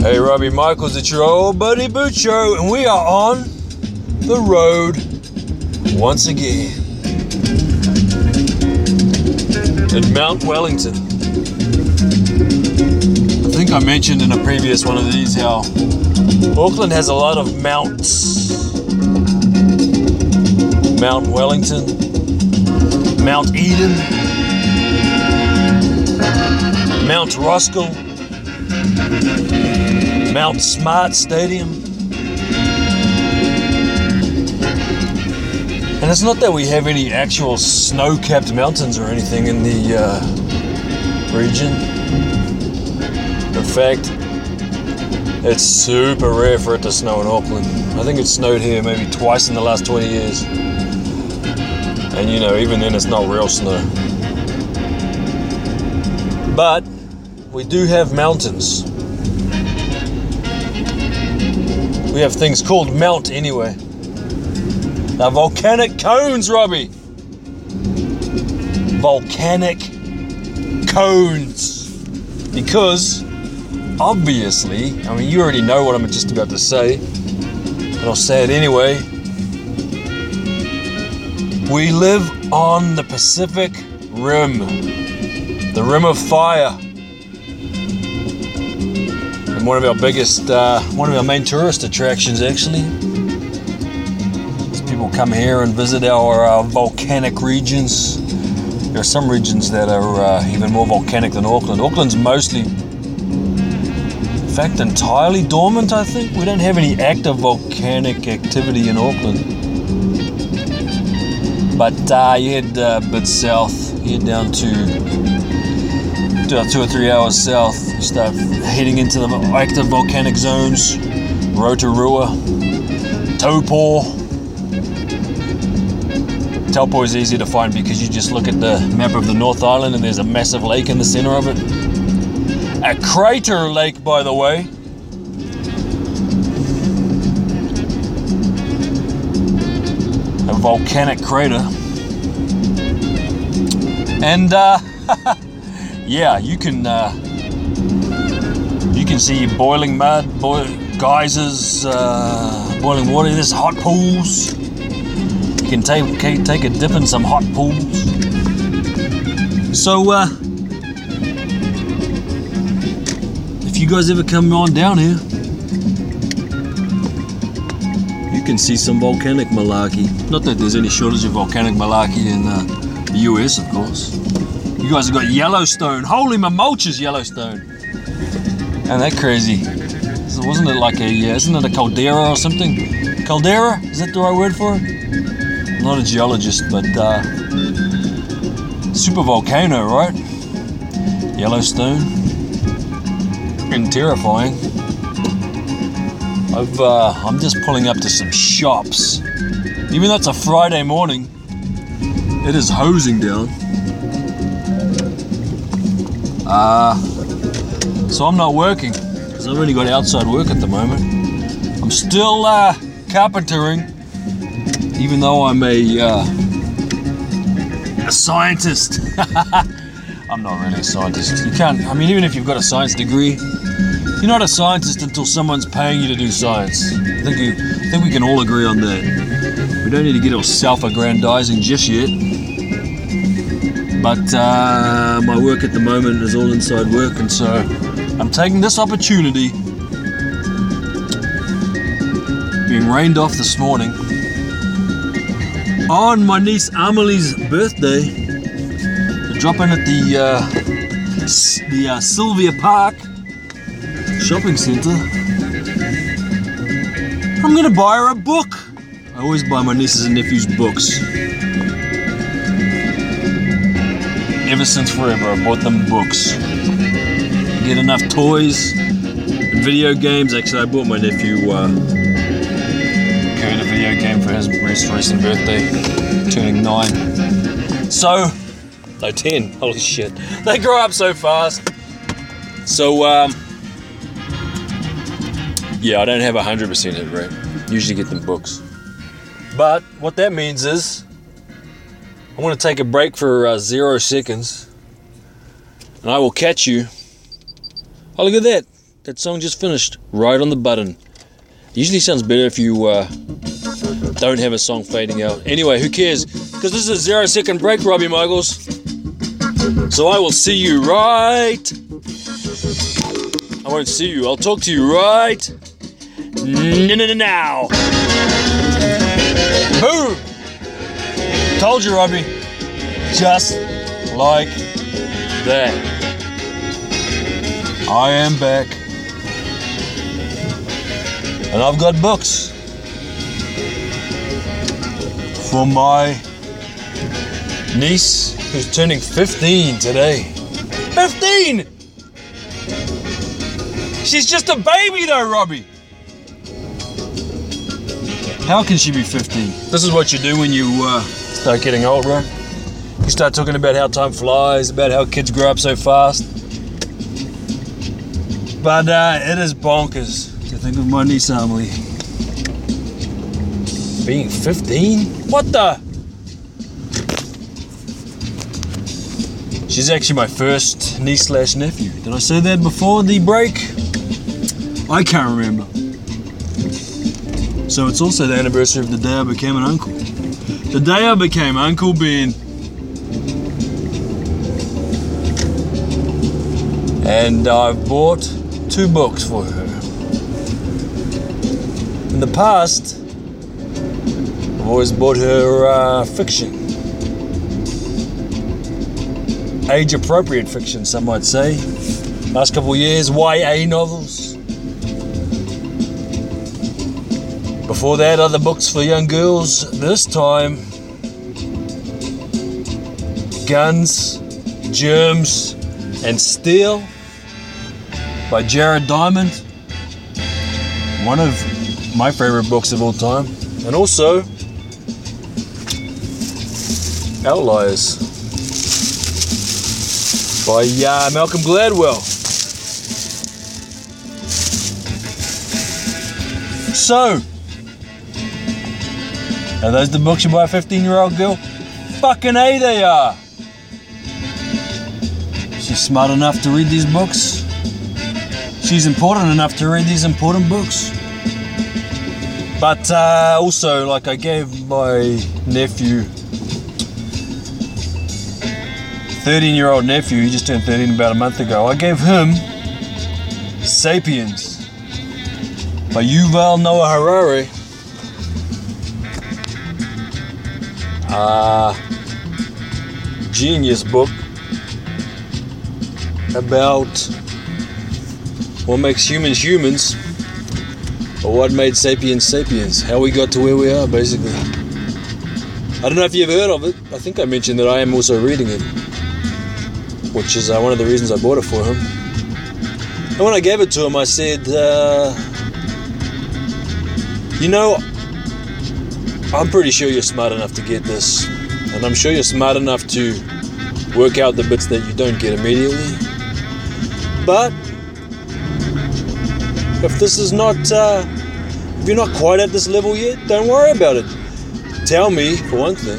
Hey, Robbie Michaels, it's your old buddy Bucho, and we are on the road once again at Mount Wellington. I think I mentioned in a previous one of these how Auckland has a lot of mounts. Mount Wellington, Mount Eden, Mount Roskill, Mount Smart Stadium. And it's not that we have any actual snow capped mountains or anything in the uh, region. In fact, it's super rare for it to snow in Auckland. I think it snowed here maybe twice in the last 20 years. And you know, even then, it's not real snow. But we do have mountains. We have things called mount anyway. Now, volcanic cones, Robbie. Volcanic cones. Because, obviously, I mean, you already know what I'm just about to say, but I'll say it anyway. We live on the Pacific Rim, the Rim of Fire. One of our biggest, uh, one of our main tourist attractions, actually. People come here and visit our uh, volcanic regions. There are some regions that are uh, even more volcanic than Auckland. Auckland's mostly, in fact, entirely dormant, I think. We don't have any active volcanic activity in Auckland. But uh, you head uh, a bit south, you head down to about two or three hours south, start heading into the active volcanic zones, Rotorua, Taupo. Taupo is easy to find because you just look at the map of the North Island and there's a massive lake in the center of it. A crater lake, by the way. A volcanic crater. And uh, yeah, you can uh, can see boiling mud, boil, geysers, uh, boiling water. There's hot pools. You can take take a dip in some hot pools. So uh, if you guys ever come on down here, you can see some volcanic malarkey. Not that there's any shortage of volcanic malarkey in uh, the US, of course. You guys have got Yellowstone. Holy mamulches, Yellowstone. And that crazy. Wasn't it like a, uh, isn't it a caldera or something? Caldera? Is that the right word for it? I'm not a geologist, but uh, super volcano, right? Yellowstone. And terrifying. I've, uh, I'm just pulling up to some shops. Even though it's a Friday morning, it is hosing down. Uh, so I'm not working because I've only got outside work at the moment. I'm still uh, carpentering, even though I'm a uh, a scientist. I'm not really a scientist. You can't. I mean, even if you've got a science degree, you're not a scientist until someone's paying you to do science. I think you, I think we can all agree on that. We don't need to get all self-aggrandizing just yet. But uh, my work at the moment is all inside work, and so I'm taking this opportunity, being rained off this morning, on my niece Emily's birthday, to drop in at the uh, the uh, Sylvia Park shopping centre. I'm gonna buy her a book. I always buy my nieces and nephews books. Ever since forever, I bought them books. Enough toys and video games. Actually, I bought my nephew uh, a video game for his most recent birthday, turning nine. So, no, ten. Holy shit, they grow up so fast. So, um, yeah, I don't have a hundred percent hit rate. Usually get them books. But what that means is I want to take a break for uh, zero seconds, and I will catch you. Oh, look at that! that song just finished. Right on the button. Usually sounds better if you uh, don't have a song fading out. Anyway, who cares? Because this is a zero second break, Robbie Michaels. So I will see you right. I won't see you. I'll talk to you right. Now. Boom! Told you, Robbie. Just like that. I am back. And I've got books for my niece who's turning 15 today. 15! She's just a baby though, Robbie. How can she be 15? This is what you do when you uh, start getting old, right? You start talking about how time flies, about how kids grow up so fast. But uh, it is bonkers to think of my niece Emily being 15. What the? She's actually my first niece slash nephew. Did I say that before the break? I can't remember. So it's also the anniversary of the day I became an uncle. The day I became Uncle Ben. And I've bought two books for her. In the past, I've always bought her uh, fiction. Age appropriate fiction, some might say. Last couple of years, YA novels. Before that, other books for young girls. This time, Guns, Germs, and Steel by Jared Diamond. One of my favorite books of all time. And also, Outliers by uh, Malcolm Gladwell. So, are those the books you buy a 15 year old girl? Fucking A, they are. She's smart enough to read these books. She's important enough to read these important books. But uh, also, like, I gave my nephew, 13 year old nephew, he just turned 13 about a month ago, I gave him Sapiens by Yuval Noah Harari. Uh, genius book about what makes humans humans, or what made sapiens sapiens, how we got to where we are, basically. I don't know if you've heard of it. I think I mentioned that I am also reading it, which is uh, one of the reasons I bought it for him. And when I gave it to him, I said, uh, You know, I'm pretty sure you're smart enough to get this, and I'm sure you're smart enough to work out the bits that you don't get immediately. But if this is not, uh, if you're not quite at this level yet, don't worry about it. Tell me, for one thing,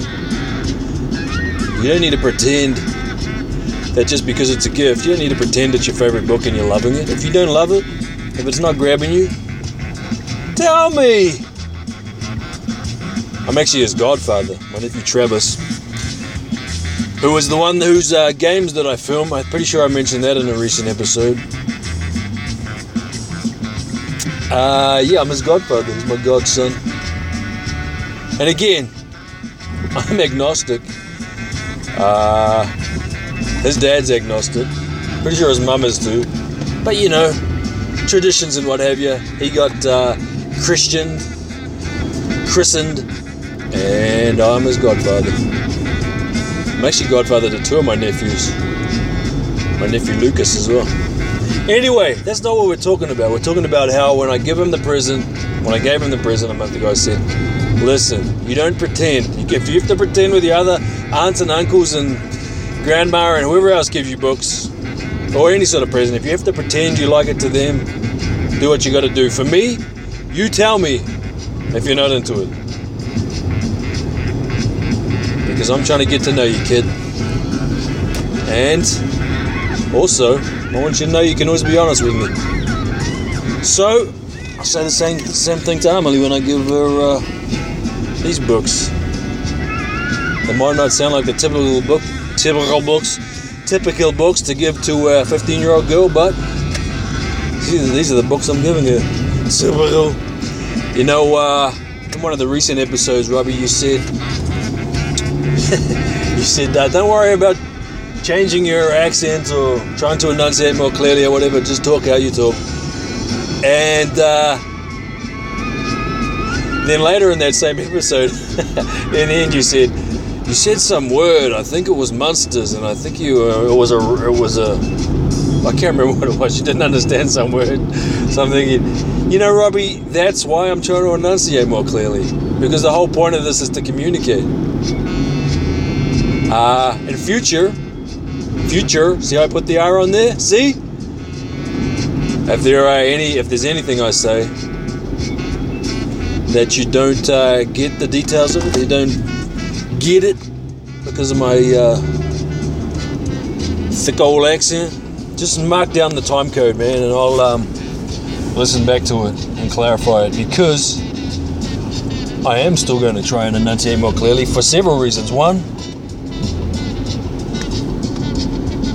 you don't need to pretend that just because it's a gift, you don't need to pretend it's your favorite book and you're loving it. If you don't love it, if it's not grabbing you, tell me. I'm actually his godfather, my nephew Travis, who was the one whose uh, games that I film. I'm pretty sure I mentioned that in a recent episode. Uh, yeah, I'm his godfather. He's my godson. And again, I'm agnostic. Uh, his dad's agnostic. Pretty sure his mum is too. But you know, traditions and what have you. He got uh, Christian, christened, and I'm his godfather. I'm actually godfather to two of my nephews. My nephew Lucas as well. Anyway, that's not what we're talking about. We're talking about how when I give him the present, when I gave him the present a month ago, I said, listen, you don't pretend. If you have to pretend with your other aunts and uncles and grandma and whoever else gives you books or any sort of present, if you have to pretend you like it to them, do what you got to do. For me, you tell me if you're not into it. Because I'm trying to get to know you, kid. And also, I want you to know you can always be honest with me. So, I say the same, same thing to Emily when I give her uh, these books. They might not sound like the typical book, typical books, typical books to give to a 15 year old girl, but these are the books I'm giving her. Typical. You know, uh, in one of the recent episodes, Robbie, you said, you said, uh, don't worry about changing your accent or trying to enunciate more clearly or whatever, just talk how you talk. And uh, then later in that same episode, in the end, you said you said some word. I think it was monsters, and I think you uh, it was a it was a I can't remember what it was. You didn't understand some word. So I'm thinking, you know, Robbie, that's why I'm trying to enunciate more clearly because the whole point of this is to communicate. Uh, in future, future, see how I put the R on there? See? If there are any, if there's anything I say that you don't uh, get the details of it, you don't get it because of my uh, thick old accent, just mark down the time code, man, and I'll um, listen back to it and clarify it because I am still going to try and enunciate more clearly for several reasons. One,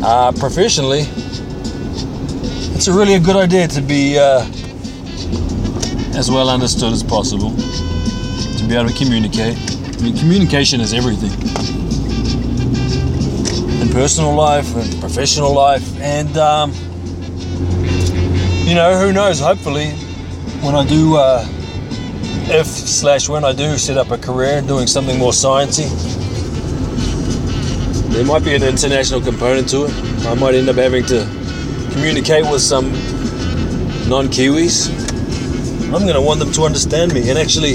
uh, professionally, it's a really a good idea to be uh, as well understood as possible, to be able to communicate. I mean, communication is everything in personal life and professional life, and um, you know, who knows? Hopefully, when I do, uh, if slash when I do set up a career doing something more sciencey, there might be an international component to it. I might end up having to communicate with some non Kiwis, I'm going to want them to understand me. And actually,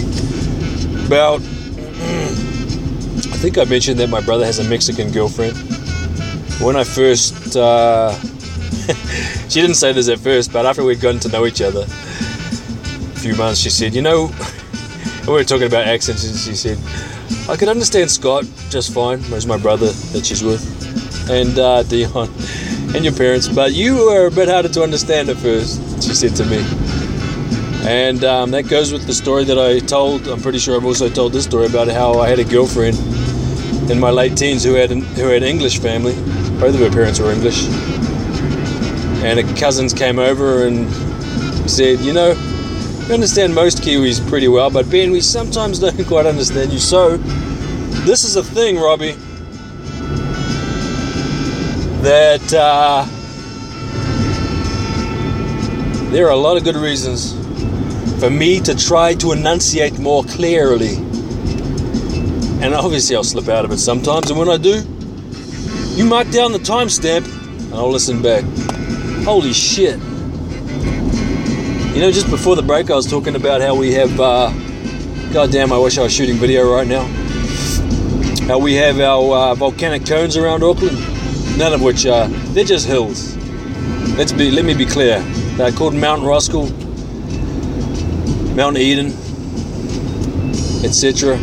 about, I think I mentioned that my brother has a Mexican girlfriend. When I first, uh, she didn't say this at first, but after we'd gotten to know each other a few months, she said, You know, we were talking about accents, and she said, I could understand Scott just fine. Where's my brother that she's with? And uh, Dion and your parents, but you were a bit harder to understand at first, she said to me. And um, that goes with the story that I told. I'm pretty sure I've also told this story about how I had a girlfriend in my late teens who had an, who had English family. Both of her parents were English. And her cousins came over and said, you know, we understand most Kiwis pretty well, but Ben, we sometimes don't quite understand you. So, this is a thing, Robbie that uh, there are a lot of good reasons for me to try to enunciate more clearly. And obviously, I'll slip out of it sometimes, and when I do, you mark down the timestamp and I'll listen back. Holy shit. You know, just before the break, I was talking about how we have. Uh, God damn, I wish I was shooting video right now. How we have our uh, volcanic cones around Auckland none of which are they're just hills. Let's be let me be clear. They're called Mount Roskill, Mount Eden, etc.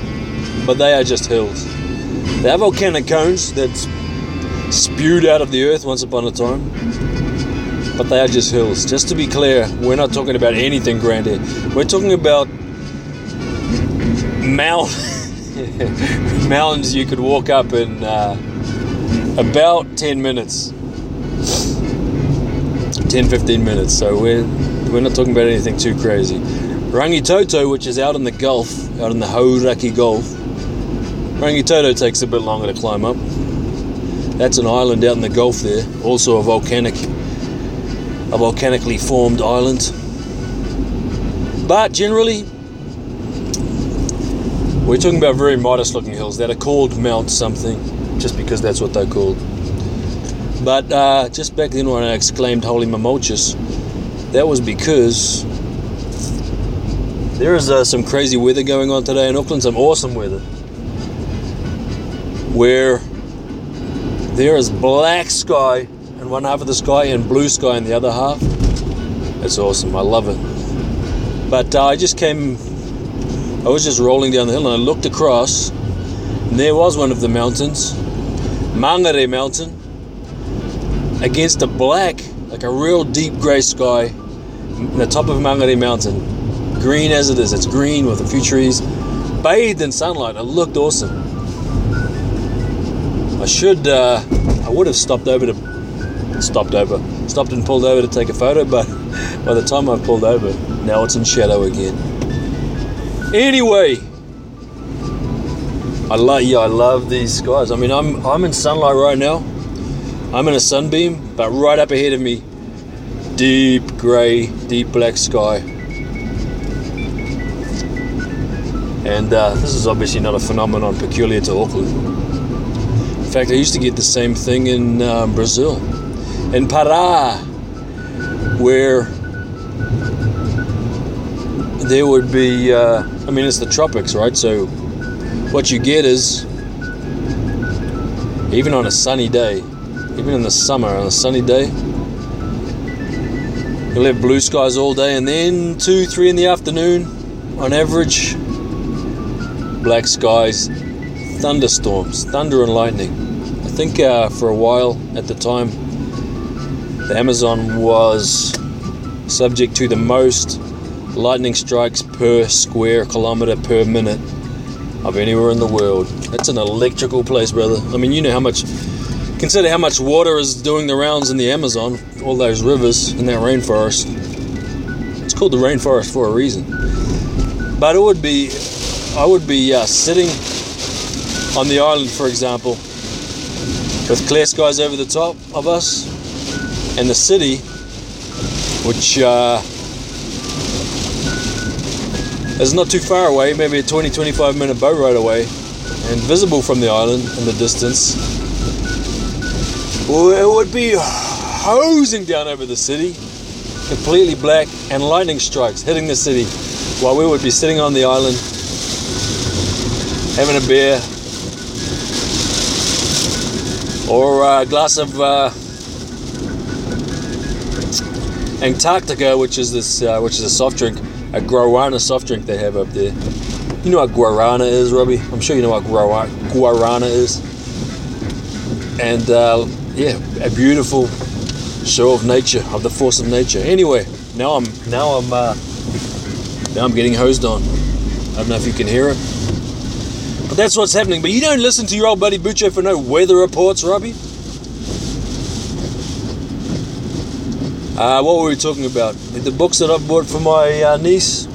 But they are just hills. They are volcanic cones that spewed out of the earth once upon a time. But they are just hills. Just to be clear, we're not talking about anything grand here. We're talking about mount mountains you could walk up in uh, about 10 minutes. 10 15 minutes. So we're we're not talking about anything too crazy. Rangitoto which is out in the Gulf out in the Hauraki Gulf. Rangitoto takes a bit longer to climb up. That's an island out in the Gulf there also a volcanic a volcanically formed island but generally we're talking about very modest looking hills that are called Mount something just because that's what they're called. But uh, just back then when I exclaimed Holy Mamolchus, that was because there is uh, some crazy weather going on today in Auckland, some awesome weather. Where there is black sky in one half of the sky and blue sky in the other half. It's awesome, I love it. But uh, I just came, I was just rolling down the hill and I looked across, and there was one of the mountains Mangere Mountain against a black, like a real deep grey sky in the top of Mangere Mountain, green as it is. It's green with a few trees, bathed in sunlight. It looked awesome. I should, uh, I would have stopped over to, stopped over, stopped and pulled over to take a photo, but by the time I pulled over, now it's in shadow again. Anyway, I love, yeah, I love these skies. I mean, I'm, I'm in sunlight right now. I'm in a sunbeam, but right up ahead of me, deep grey, deep black sky. And uh, this is obviously not a phenomenon peculiar to Auckland. In fact, I used to get the same thing in um, Brazil, in Pará, where there would be, uh, I mean, it's the tropics, right? So what you get is, even on a sunny day, even in the summer, on a sunny day, you'll have blue skies all day, and then two, three in the afternoon, on average, black skies, thunderstorms, thunder and lightning. I think uh, for a while at the time, the Amazon was subject to the most lightning strikes per square kilometer per minute of anywhere in the world. That's an electrical place, brother. I mean, you know how much. Consider how much water is doing the rounds in the Amazon, all those rivers in that rainforest. It's called the rainforest for a reason. But it would be, I would be uh, sitting on the island, for example, with clear skies over the top of us, and the city, which uh, is not too far away, maybe a 20 25 minute boat ride away, and visible from the island in the distance. It would be hosing down over the city, completely black, and lightning strikes hitting the city, while we would be sitting on the island having a beer or a glass of uh, Antarctica, which is this, uh, which is a soft drink a guarana soft drink they have up there. You know what guarana is, Robbie? I'm sure you know what guarana is. And uh, yeah, a beautiful show of nature, of the force of nature. Anyway, now I'm now I'm uh, now I'm getting hosed on. I don't know if you can hear it, but that's what's happening. But you don't listen to your old buddy Bucho for no weather reports, Robbie. Uh, what were we talking about? The books that I bought for my uh, niece.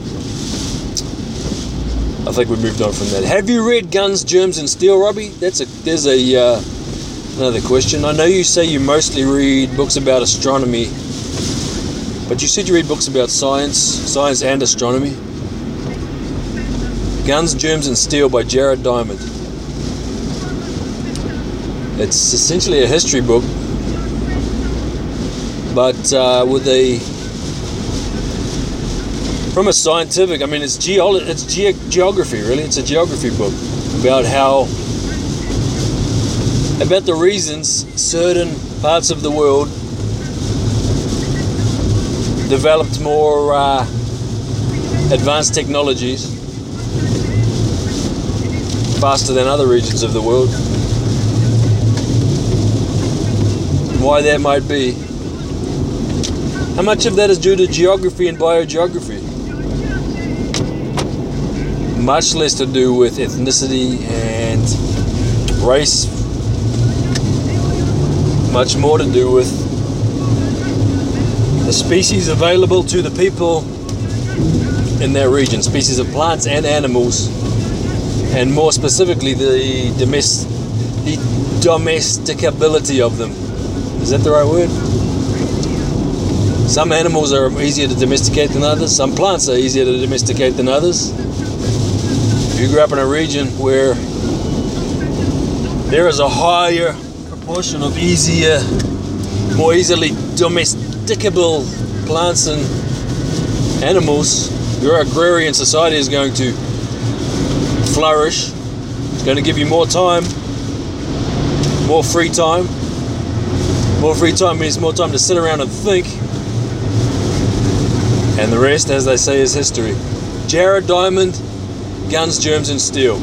I think we moved on from that. Have you read Guns, Germs, and Steel, Robbie? That's a there's a uh, another question. I know you say you mostly read books about astronomy, but you said you read books about science, science and astronomy. Guns, Germs, and Steel by Jared Diamond. It's essentially a history book but uh, with a from a scientific, I mean, it's geo it's ge- geography really. It's a geography book about how about the reasons certain parts of the world developed more uh, advanced technologies faster than other regions of the world. Why that might be how much of that is due to geography and biogeography? Much less to do with ethnicity and race. Much more to do with the species available to the people in their region, species of plants and animals, and more specifically the, domest- the domesticability of them. Is that the right word? Some animals are easier to domesticate than others. Some plants are easier to domesticate than others. If you grew up in a region where there is a higher proportion of easier, more easily domesticable plants and animals, your agrarian society is going to flourish. It's going to give you more time, more free time. More free time means more time to sit around and think and the rest, as they say, is history. Jared Diamond, Guns, Germs, and Steel.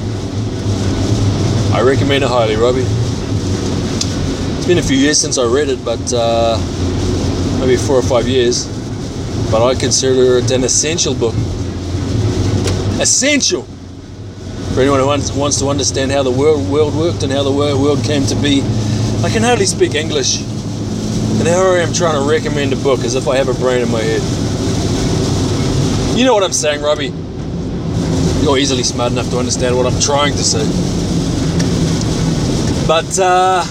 I recommend it highly, Robbie. It's been a few years since I read it, but uh, maybe four or five years. but I consider it an essential book. Essential for anyone who wants, wants to understand how the world, world worked and how the world came to be. I can hardly speak English, and here I am trying to recommend a book as if I have a brain in my head. You know what I'm saying, Robbie? You're easily smart enough to understand what I'm trying to say. But, uh,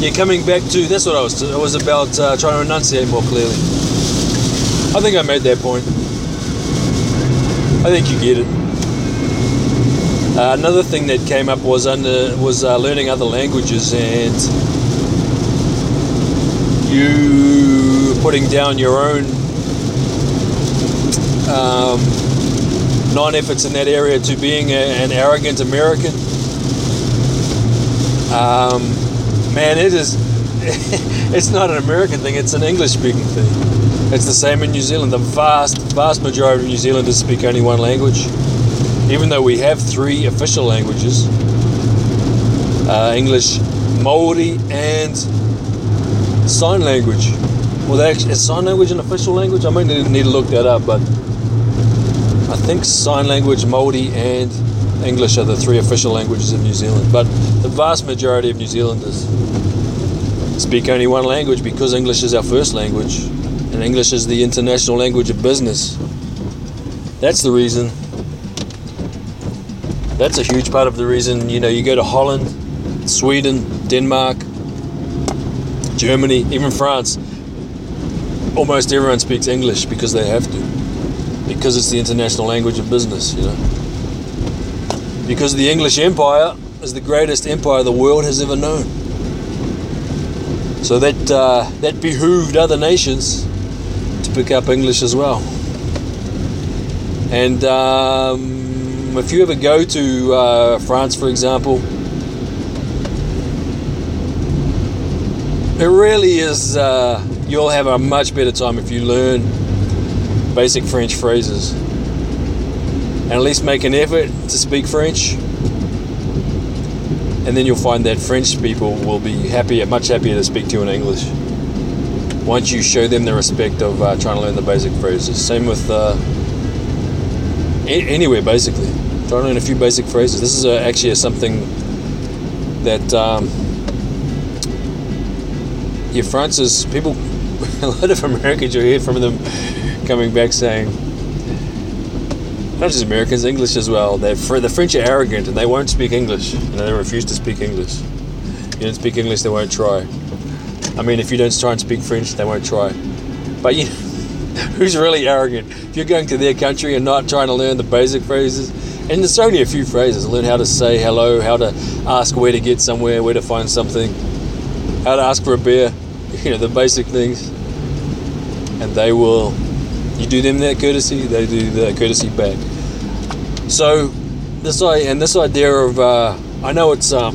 yeah, coming back to that's what I was. It was about uh, trying to enunciate more clearly. I think I made that point. I think you get it. Uh, another thing that came up was under was uh, learning other languages and you putting down your own um, non-efforts in that area to being a, an arrogant American. Um, man, it is. it's not an American thing; it's an English-speaking thing. It's the same in New Zealand. The vast, vast majority of New Zealanders speak only one language, even though we have three official languages: uh, English, Maori, and sign language. Well, actually, is sign language an official language? I might need to look that up, but I think sign language, Maori, and English are the three official languages of New Zealand. But the vast majority of New Zealanders speak only one language because English is our first language, and English is the international language of business. That's the reason. That's a huge part of the reason. You know, you go to Holland, Sweden, Denmark, Germany, even France. Almost everyone speaks English because they have to because it's the international language of business, you know. Because the English Empire is the greatest empire the world has ever known. So that uh, that behooved other nations to pick up English as well. And um, if you ever go to uh, France, for example, it really is. Uh, you'll have a much better time if you learn basic French phrases and at least make an effort to speak French. And then you'll find that French people will be happier, much happier to speak to you in English. Once you show them the respect of uh, trying to learn the basic phrases. Same with uh, anywhere, basically. Try to learn a few basic phrases. This is a, actually a, something that um, yeah, Francis people, a lot of Americans, you hear from them coming back saying, not just Americans, English as well. They're the French are arrogant and they won't speak English, they refuse to speak English. If you don't speak English, they won't try. I mean, if you don't try and speak French, they won't try. But you, who's really arrogant? If you're going to their country and not trying to learn the basic phrases, and there's only a few phrases. Learn how to say hello, how to ask where to get somewhere, where to find something, how to ask for a beer. You know the basic things, and they will you do them that courtesy, they do the courtesy back. So this and this idea of uh, I know it's um,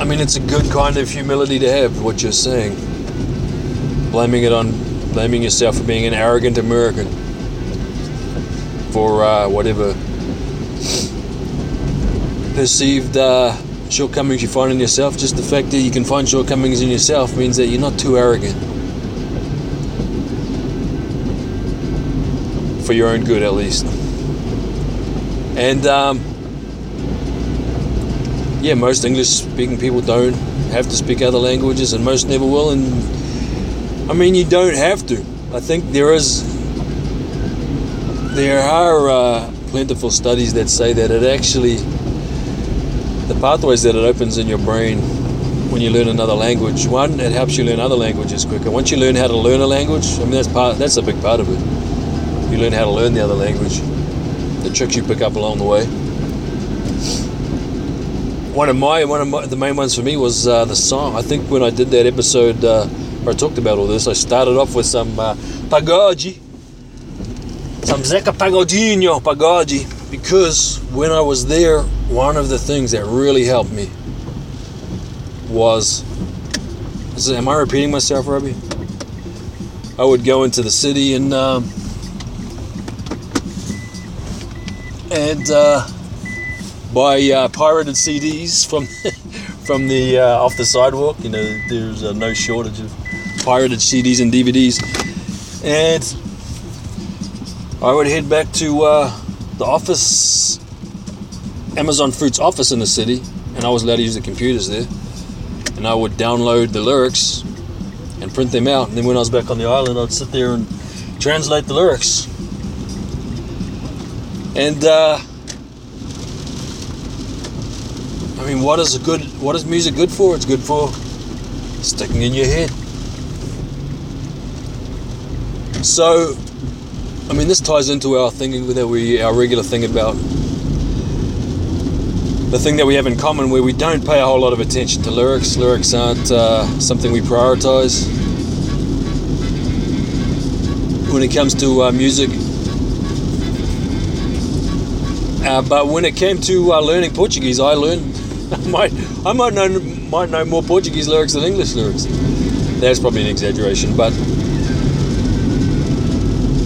I mean it's a good kind of humility to have what you're saying. Blaming it on blaming yourself for being an arrogant American for uh, whatever perceived uh, shortcomings you find in yourself. Just the fact that you can find shortcomings in yourself means that you're not too arrogant. For your own good at least. And um, yeah, most English speaking people don't have to speak other languages, and most never will. And I mean, you don't have to. I think there is, there are uh, plentiful studies that say that it actually, the pathways that it opens in your brain when you learn another language. One, it helps you learn other languages quicker. Once you learn how to learn a language, I mean that's part. That's a big part of it you learn how to learn the other language, the tricks you pick up along the way. One of my one of my, the main ones for me was uh, the song. I think when I did that episode uh, where I talked about all this, I started off with some uh, pagode, some Zeca Pagodinho pagode, because when I was there, one of the things that really helped me was. Am I repeating myself, Robbie? I would go into the city and. Um, and uh, buy uh, pirated CDs from from the uh, off the sidewalk. You know, there's uh, no shortage of pirated CDs and DVDs, and I would head back to uh, the office, Amazon Fruits office in the city, and I was allowed to use the computers there, and I would download the lyrics and print them out, and then when I was back on the island, I'd sit there and translate the lyrics. And uh, I mean, what is a good? What is music good for? It's good for sticking in your head. So, I mean, this ties into our thinking that we our regular thing about the thing that we have in common, where we don't pay a whole lot of attention to lyrics. Lyrics aren't uh, something we prioritize when it comes to uh, music. Uh, but when it came to uh, learning Portuguese, I learned I might I might know might know more Portuguese lyrics than English lyrics. That's probably an exaggeration, but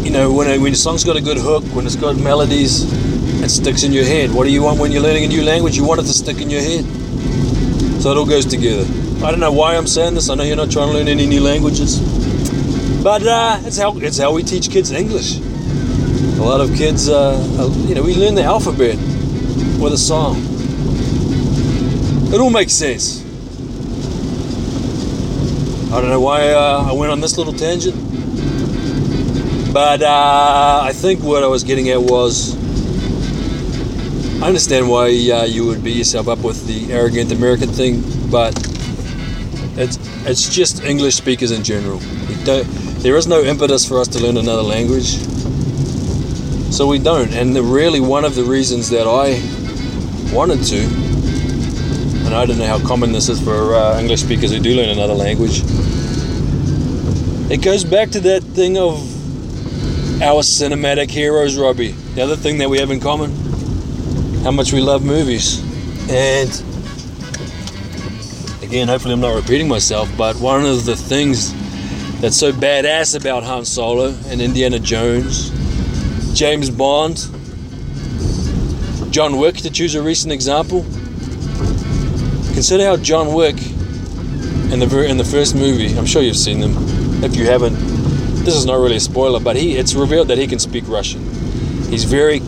you know when a, when a song's got a good hook, when it's got melodies, it sticks in your head. What do you want when you're learning a new language? You want it to stick in your head. So it all goes together. I don't know why I'm saying this. I know you're not trying to learn any new languages, but uh, it's how it's how we teach kids English. A lot of kids, uh, you know, we learn the alphabet with a song. It all makes sense. I don't know why uh, I went on this little tangent, but uh, I think what I was getting at was I understand why uh, you would beat yourself up with the arrogant American thing, but it's it's just English speakers in general. there is no impetus for us to learn another language. So we don't. And the, really, one of the reasons that I wanted to, and I don't know how common this is for uh, English speakers who do learn another language, it goes back to that thing of our cinematic heroes, Robbie. The other thing that we have in common, how much we love movies. And again, hopefully, I'm not repeating myself, but one of the things that's so badass about Han Solo and Indiana Jones James Bond, John Wick, to choose a recent example. Consider how John Wick in the in the first movie. I'm sure you've seen them. If you haven't, this is not really a spoiler, but he it's revealed that he can speak Russian. He's very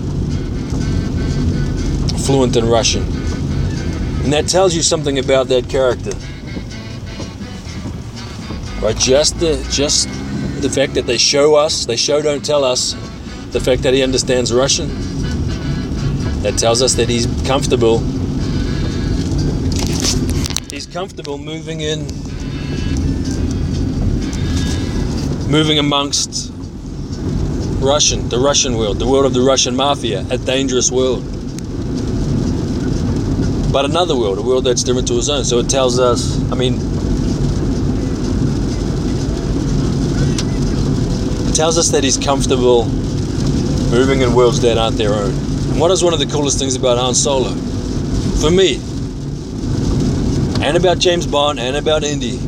fluent in Russian, and that tells you something about that character. Right? Just the just the fact that they show us, they show don't tell us the fact that he understands Russian. That tells us that he's comfortable. He's comfortable moving in, moving amongst Russian, the Russian world, the world of the Russian mafia, a dangerous world. But another world, a world that's different to his own. So it tells us, I mean, it tells us that he's comfortable moving in worlds that aren't their own. And what is one of the coolest things about Han Solo? For me, and about James Bond and about Indy,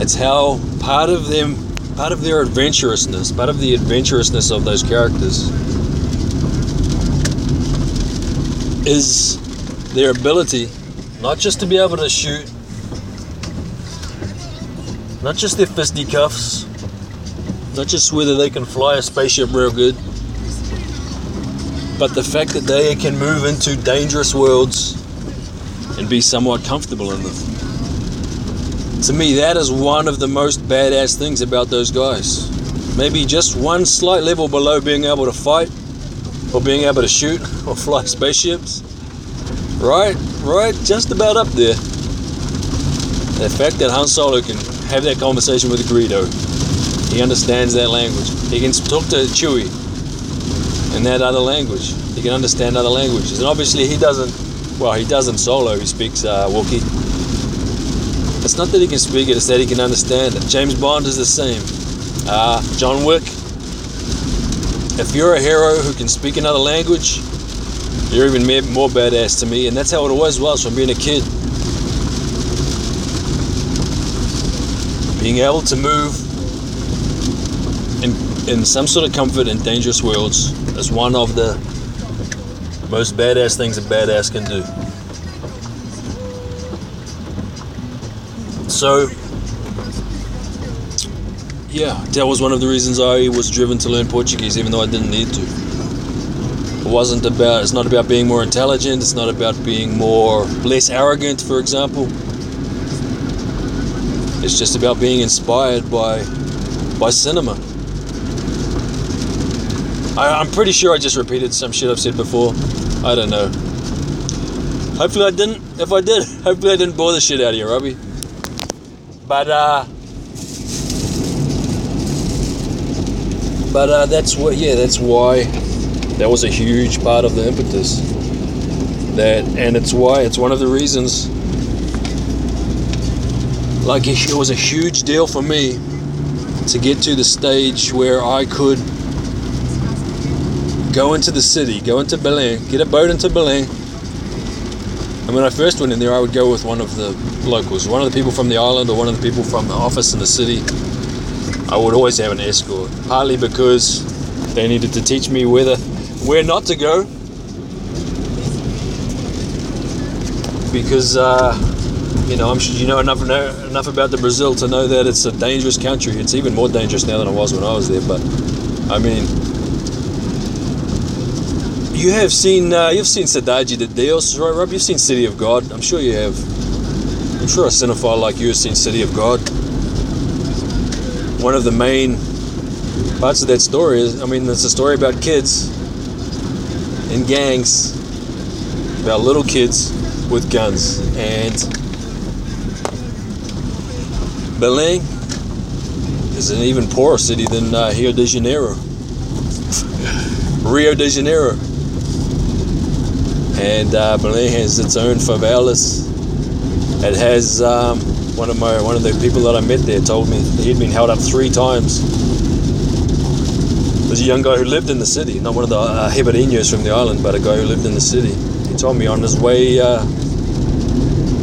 it's how part of them, part of their adventurousness, part of the adventurousness of those characters is their ability not just to be able to shoot, not just their fisticuffs, not just whether they can fly a spaceship real good, but the fact that they can move into dangerous worlds and be somewhat comfortable in them. To me, that is one of the most badass things about those guys. Maybe just one slight level below being able to fight, or being able to shoot, or fly spaceships. Right? Right? Just about up there. The fact that Han Solo can have that conversation with Greedo he understands that language. He can talk to Chewie in that other language. He can understand other languages. And obviously, he doesn't. Well, he doesn't solo. He speaks uh, Wookiee. It's not that he can speak it; it's that he can understand it. James Bond is the same. Uh, John Wick. If you're a hero who can speak another language, you're even more badass to me. And that's how it always was from being a kid. Being able to move in, some sort of comfort in dangerous worlds is one of the most badass things a badass can do. So, yeah, that was one of the reasons I was driven to learn Portuguese, even though I didn't need to. It wasn't about. It's not about being more intelligent. It's not about being more less arrogant, for example. It's just about being inspired by by cinema. I, I'm pretty sure I just repeated some shit I've said before. I don't know. Hopefully I didn't. If I did, hopefully I didn't bore the shit out of you, Robbie. But uh But uh that's what yeah, that's why that was a huge part of the impetus. That and it's why it's one of the reasons like it was a huge deal for me to get to the stage where I could go into the city, go into Belém, get a boat into Belém. And when I first went in there, I would go with one of the locals, one of the people from the island or one of the people from the office in the city. I would always have an escort, partly because they needed to teach me whether where not to go. Because uh, you know, I'm sure you know enough know enough about the Brazil to know that it's a dangerous country. It's even more dangerous now than it was when I was there. But I mean, you have seen uh, you've seen Cidade de Deus, right, Rob? You've seen City of God. I'm sure you have. I'm sure a cinephile like you has seen City of God. One of the main parts of that story is, I mean, it's a story about kids in gangs, about little kids with guns, and Belém is an even poorer city than uh, Rio de Janeiro. Rio de Janeiro. And uh, Belém has its own favelas. It has um, one of my one of the people that I met there told me he'd been held up three times. There's a young guy who lived in the city, not one of the uh, from the island, but a guy who lived in the city. He told me on his way uh,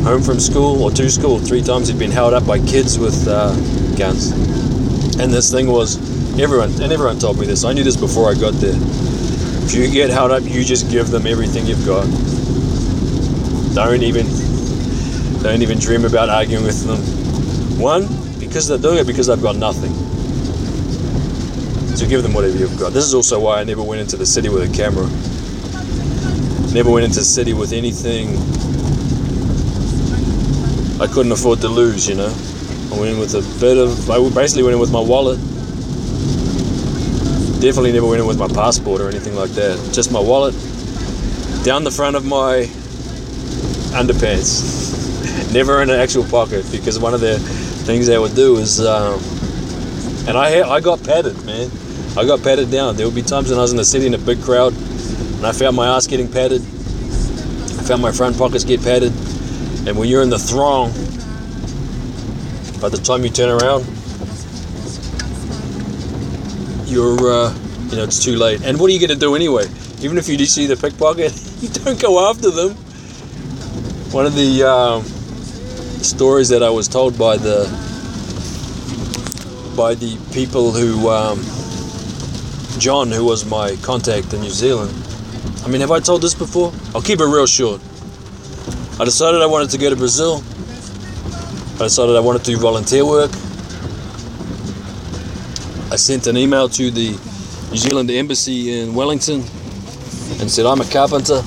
home from school or to school. Three times he'd been held up by kids with uh, guns. And this thing was everyone and everyone told me this. I knew this before I got there. If you get held up, you just give them everything you've got. Don't even don't even dream about arguing with them. One, because they're doing it because they've got nothing. So give them whatever you've got. This is also why I never went into the city with a camera. Never went into the city with anything I couldn't afford to lose, you know. I went in with a bit of, I basically went in with my wallet. Definitely never went in with my passport or anything like that. Just my wallet down the front of my underpants. never in an actual pocket because one of the things they would do is, um, and I I got patted, man. I got patted down. There would be times when I was in the city in a big crowd and I found my ass getting patted. I found my front pockets get patted and when you're in the throng, by the time you turn around, you're, uh, you know, it's too late. And what are you going to do anyway? Even if you do see the pickpocket, you don't go after them. One of the um, stories that I was told by the by the people who um, John, who was my contact in New Zealand. I mean, have I told this before? I'll keep it real short. I decided I wanted to go to Brazil. I decided I wanted to do volunteer work. I sent an email to the New Zealand Embassy in Wellington and said, I'm a carpenter.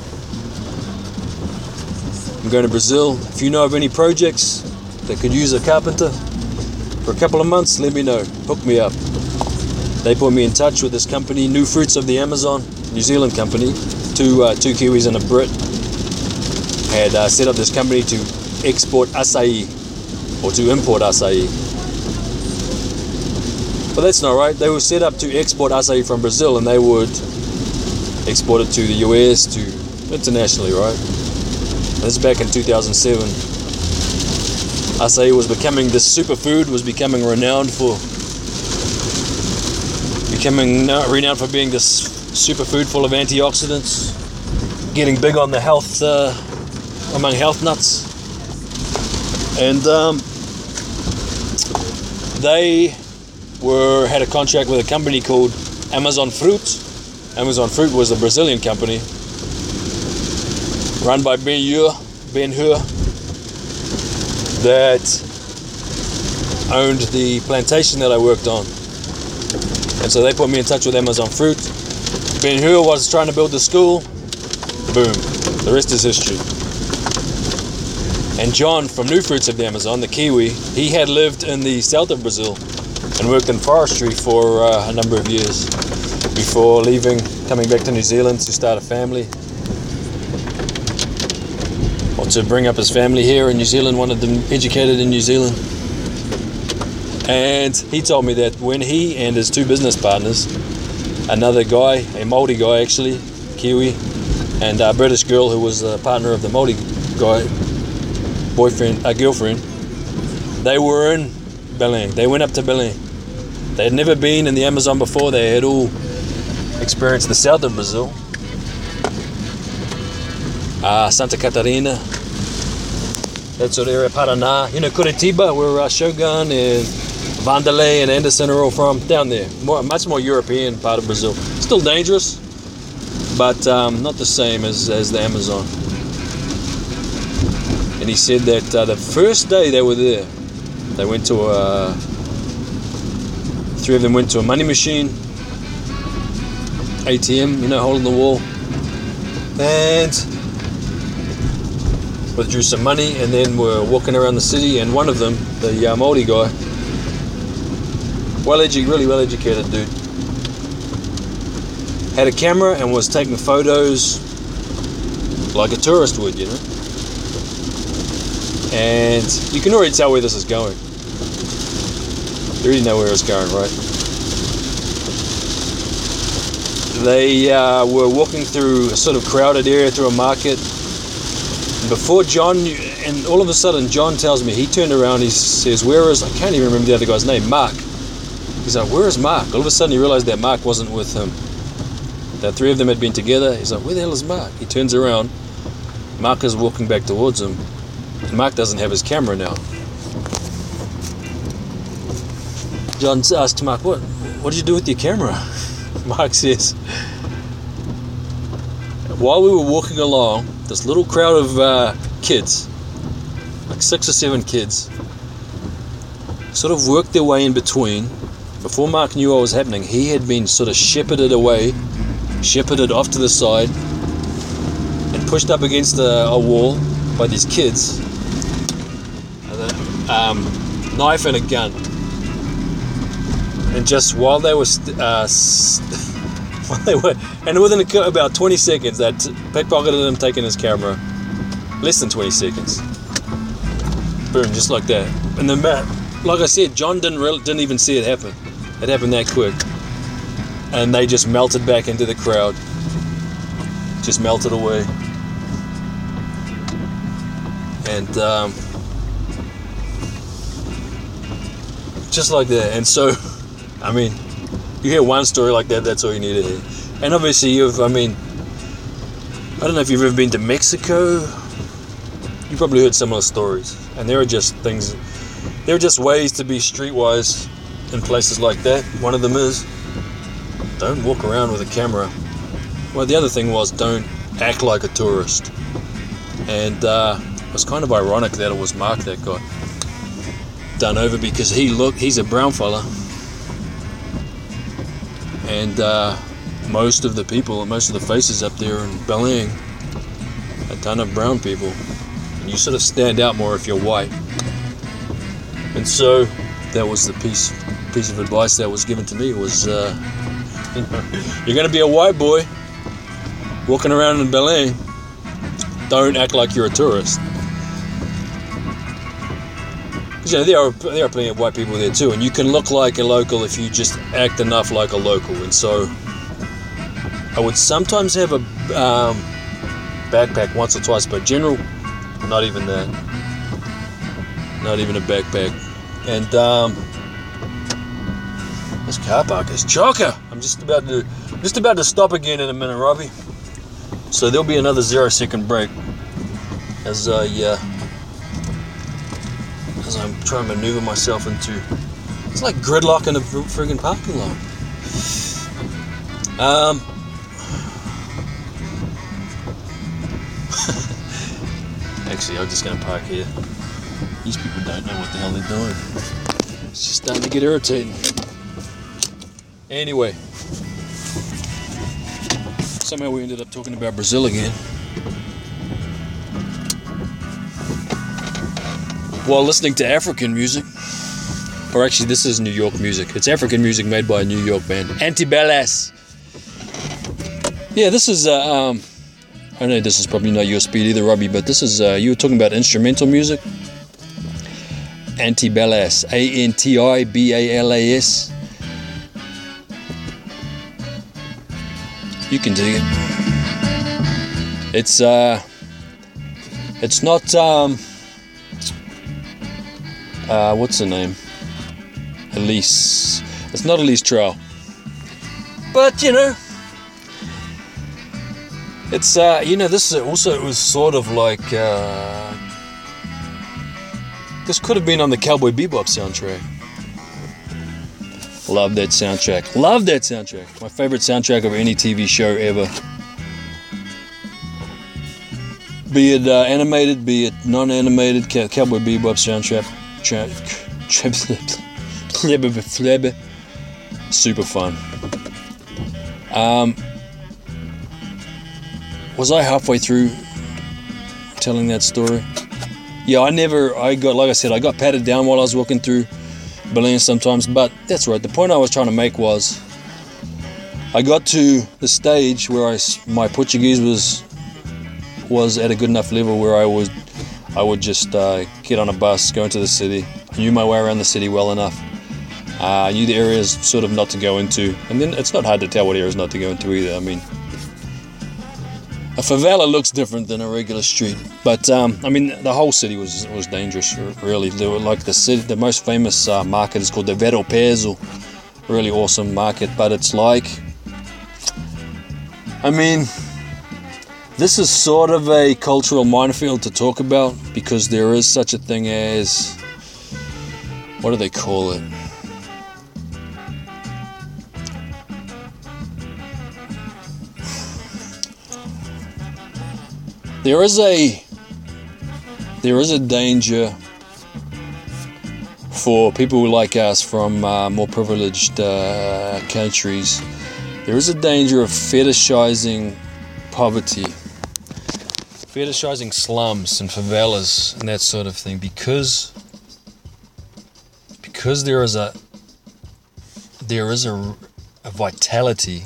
I'm going to Brazil. If you know of any projects that could use a carpenter for a couple of months, let me know. Hook me up. They put me in touch with this company, New Fruits of the Amazon, New Zealand company, two, uh, two Kiwis and a Brit had uh, set up this company to export acai or to import acai. But that's not right. They were set up to export acai from Brazil and they would export it to the US, to internationally, right? This is back in 2007. Acai was becoming this superfood, was becoming renowned for becoming renowned for being this superfood full of antioxidants, getting big on the health uh, among health nuts. And um, they were had a contract with a company called Amazon Fruit. Amazon Fruit was a Brazilian company run by Ben Hur, Ben Hur that owned the plantation that I worked on. And so they put me in touch with Amazon Fruit. Ben Hur was trying to build the school. Boom. The rest is history. And John from New Fruits of the Amazon, the Kiwi, he had lived in the south of Brazil and worked in forestry for uh, a number of years before leaving, coming back to New Zealand to start a family or to bring up his family here in New Zealand, wanted them educated in New Zealand. And he told me that when he and his two business partners, another guy, a Maori guy actually, Kiwi, and a British girl who was a partner of the Maori guy, boyfriend, a girlfriend, they were in Belém. They went up to Belém. They had never been in the Amazon before. They had all experienced the south of Brazil, uh, Santa Catarina, that sort of area, Paraná, you know, Curitiba, where uh, Shogun and Vanderlei and Anderson are all from, down there. More, much more European part of Brazil. Still dangerous, but um, not the same as, as the Amazon. And he said that uh, the first day they were there, they went to a. Three of them went to a money machine, ATM, you know, hole in the wall, and withdrew some money, and then were walking around the city. And one of them, the uh, Maori guy, well educated, really well educated dude, had a camera and was taking photos like a tourist would, you know. And you can already tell where this is going. You already know where it's going, right? They uh, were walking through a sort of crowded area through a market. And before John, and all of a sudden, John tells me he turned around. He says, "Where is?" I can't even remember the other guy's name. Mark. He's like, "Where is Mark?" All of a sudden, he realized that Mark wasn't with him. That three of them had been together. He's like, "Where the hell is Mark?" He turns around. Mark is walking back towards him. And Mark doesn't have his camera now. John asked Mark, "What? What did you do with your camera?" Mark says, "While we were walking along, this little crowd of uh, kids, like six or seven kids, sort of worked their way in between. Before Mark knew what was happening, he had been sort of shepherded away, shepherded off to the side, and pushed up against a, a wall by these kids. Um, knife and a gun. And just while they were, st- uh, while they were, and within about 20 seconds, that pickpocketed him taking his camera. Less than 20 seconds. Boom, just like that. And the Matt, like I said, John didn't didn't even see it happen. It happened that quick, and they just melted back into the crowd. Just melted away. And um, just like that. And so, I mean, you hear one story like that, that's all you need to hear. And obviously, you've, I mean, I don't know if you've ever been to Mexico. You probably heard similar stories. And there are just things, there are just ways to be streetwise in places like that. One of them is don't walk around with a camera. Well, the other thing was don't act like a tourist. And uh, it was kind of ironic that it was Mark that got done over because he look he's a brown fella and uh, most of the people most of the faces up there in Belém a ton of brown people. And you sort of stand out more if you're white. And so that was the piece piece of advice that was given to me was uh, you're gonna be a white boy walking around in Belém don't act like you're a tourist you know, there are there are plenty of white people there too, and you can look like a local if you just act enough like a local. And so, I would sometimes have a um, backpack once or twice, but general, not even that. Not even a backpack. And um, this car park is chocker. I'm just about to just about to stop again in a minute, Robbie. So there'll be another zero second break as I. Uh, I'm trying to maneuver myself into. It's like gridlock in a friggin' parking lot. Um. Actually, I'm just gonna park here. These people don't know what the hell they're doing. It's just starting to get irritating. Anyway, somehow we ended up talking about Brazil again. While listening to African music, or actually, this is New York music. It's African music made by a New York band, Antibalas. Yeah, this is. Uh, um, I know this is probably not your speed either, Robbie, but this is. Uh, you were talking about instrumental music. Antibalas, A N T I B A L A S. You can dig it. It's uh, it's not um, uh, what's her name? Elise. It's not Elise Trouw, but you know, it's uh, you know, this is also was sort of like uh, this could have been on the Cowboy Bebop soundtrack. Love that soundtrack. Love that soundtrack. My favorite soundtrack of any TV show ever. Be it uh, animated, be it non-animated, Cowboy Bebop soundtrack. Super fun. Um, was I halfway through telling that story? Yeah, I never. I got like I said, I got patted down while I was walking through Belém sometimes, but that's right. The point I was trying to make was I got to the stage where I my Portuguese was was at a good enough level where I would I would just uh, get on a bus, go into the city. I knew my way around the city well enough. Uh, I knew the areas sort of not to go into, and then it's not hard to tell what areas not to go into either. I mean, a favela looks different than a regular street, but um, I mean the whole city was was dangerous. Really, like the city. The most famous uh, market is called the Ver-o-Peso, really awesome market. But it's like, I mean, this is sort of a cultural minefield to talk about because there is such a thing as what do they call it? There is a there is a danger for people like us from uh, more privileged uh, countries. There is a danger of fetishizing poverty fetishizing slums and favelas and that sort of thing because because there is a there is a, a vitality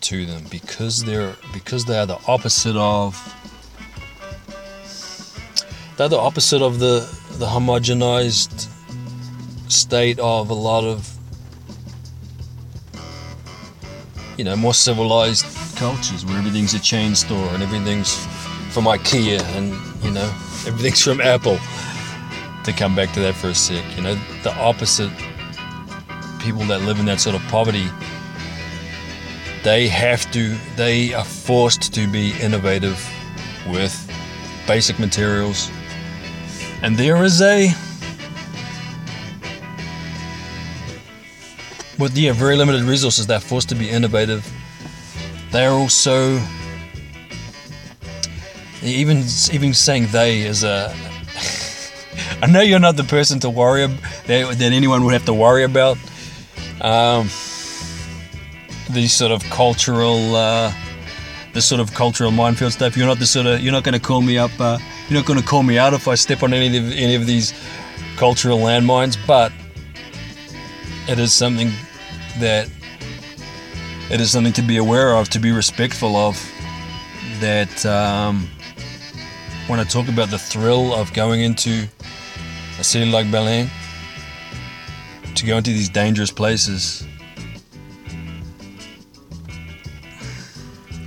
to them because they're because they are the opposite of they're the opposite of the the homogenized state of a lot of you know more civilized cultures where everything's a chain store and everything's from IKEA and you know everything's from Apple. To come back to that for a sec, you know the opposite. People that live in that sort of poverty, they have to, they are forced to be innovative with basic materials, and there is a with yeah very limited resources they're forced to be innovative they're also even even saying they is a. I know you're not the person to worry that, that anyone would have to worry about. Um, these sort of cultural, uh, this sort of cultural minefield stuff. You're not the sort of. You're not going to call me up. Uh, you're not going to call me out if I step on any of any of these cultural landmines. But it is something that it is something to be aware of, to be respectful of. That um, when I talk about the thrill of going into a city like Belém, to go into these dangerous places,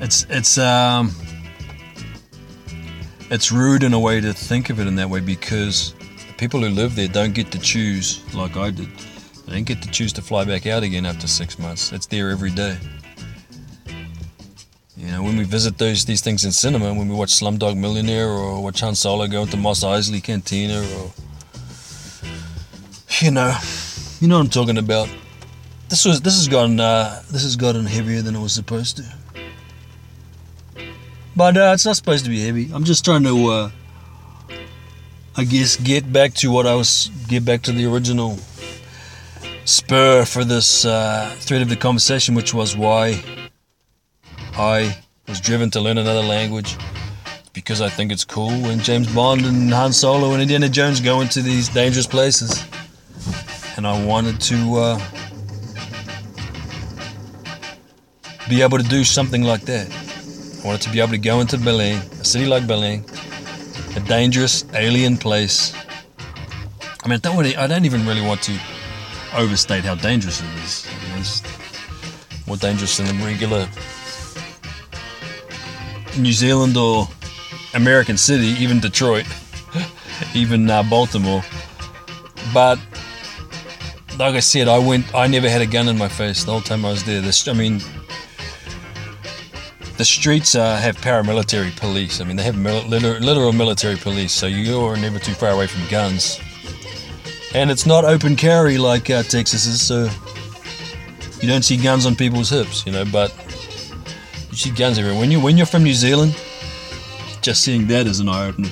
it's it's um, it's rude in a way to think of it in that way because the people who live there don't get to choose like I did. They get to choose to fly back out again after six months. It's there every day. You know, when we visit those these things in cinema, when we watch Slumdog Millionaire or watch Han Solo go into Mos Eisley Cantina, or you know, you know what I'm talking about. This was this has gotten uh, this has gotten heavier than it was supposed to. But uh, it's not supposed to be heavy. I'm just trying to uh, I guess get back to what I was get back to the original spur for this uh, thread of the conversation, which was why I was driven to learn another language because I think it's cool when James Bond and Han Solo and Indiana Jones go into these dangerous places, and I wanted to uh, be able to do something like that. I wanted to be able to go into Belém, a city like Belém, a dangerous alien place. I mean, I don't, really, I don't even really want to overstate how dangerous it is. It's more dangerous than a regular New Zealand or American city, even Detroit, even uh, Baltimore. But like I said, I went. I never had a gun in my face the whole time I was there. This, I mean, the streets uh, have paramilitary police. I mean, they have mil- literal military police, so you're never too far away from guns. And it's not open carry like uh, Texas is, so you don't see guns on people's hips, you know. But you see guns everywhere. When you when you're from New Zealand, just seeing that is an eye opener.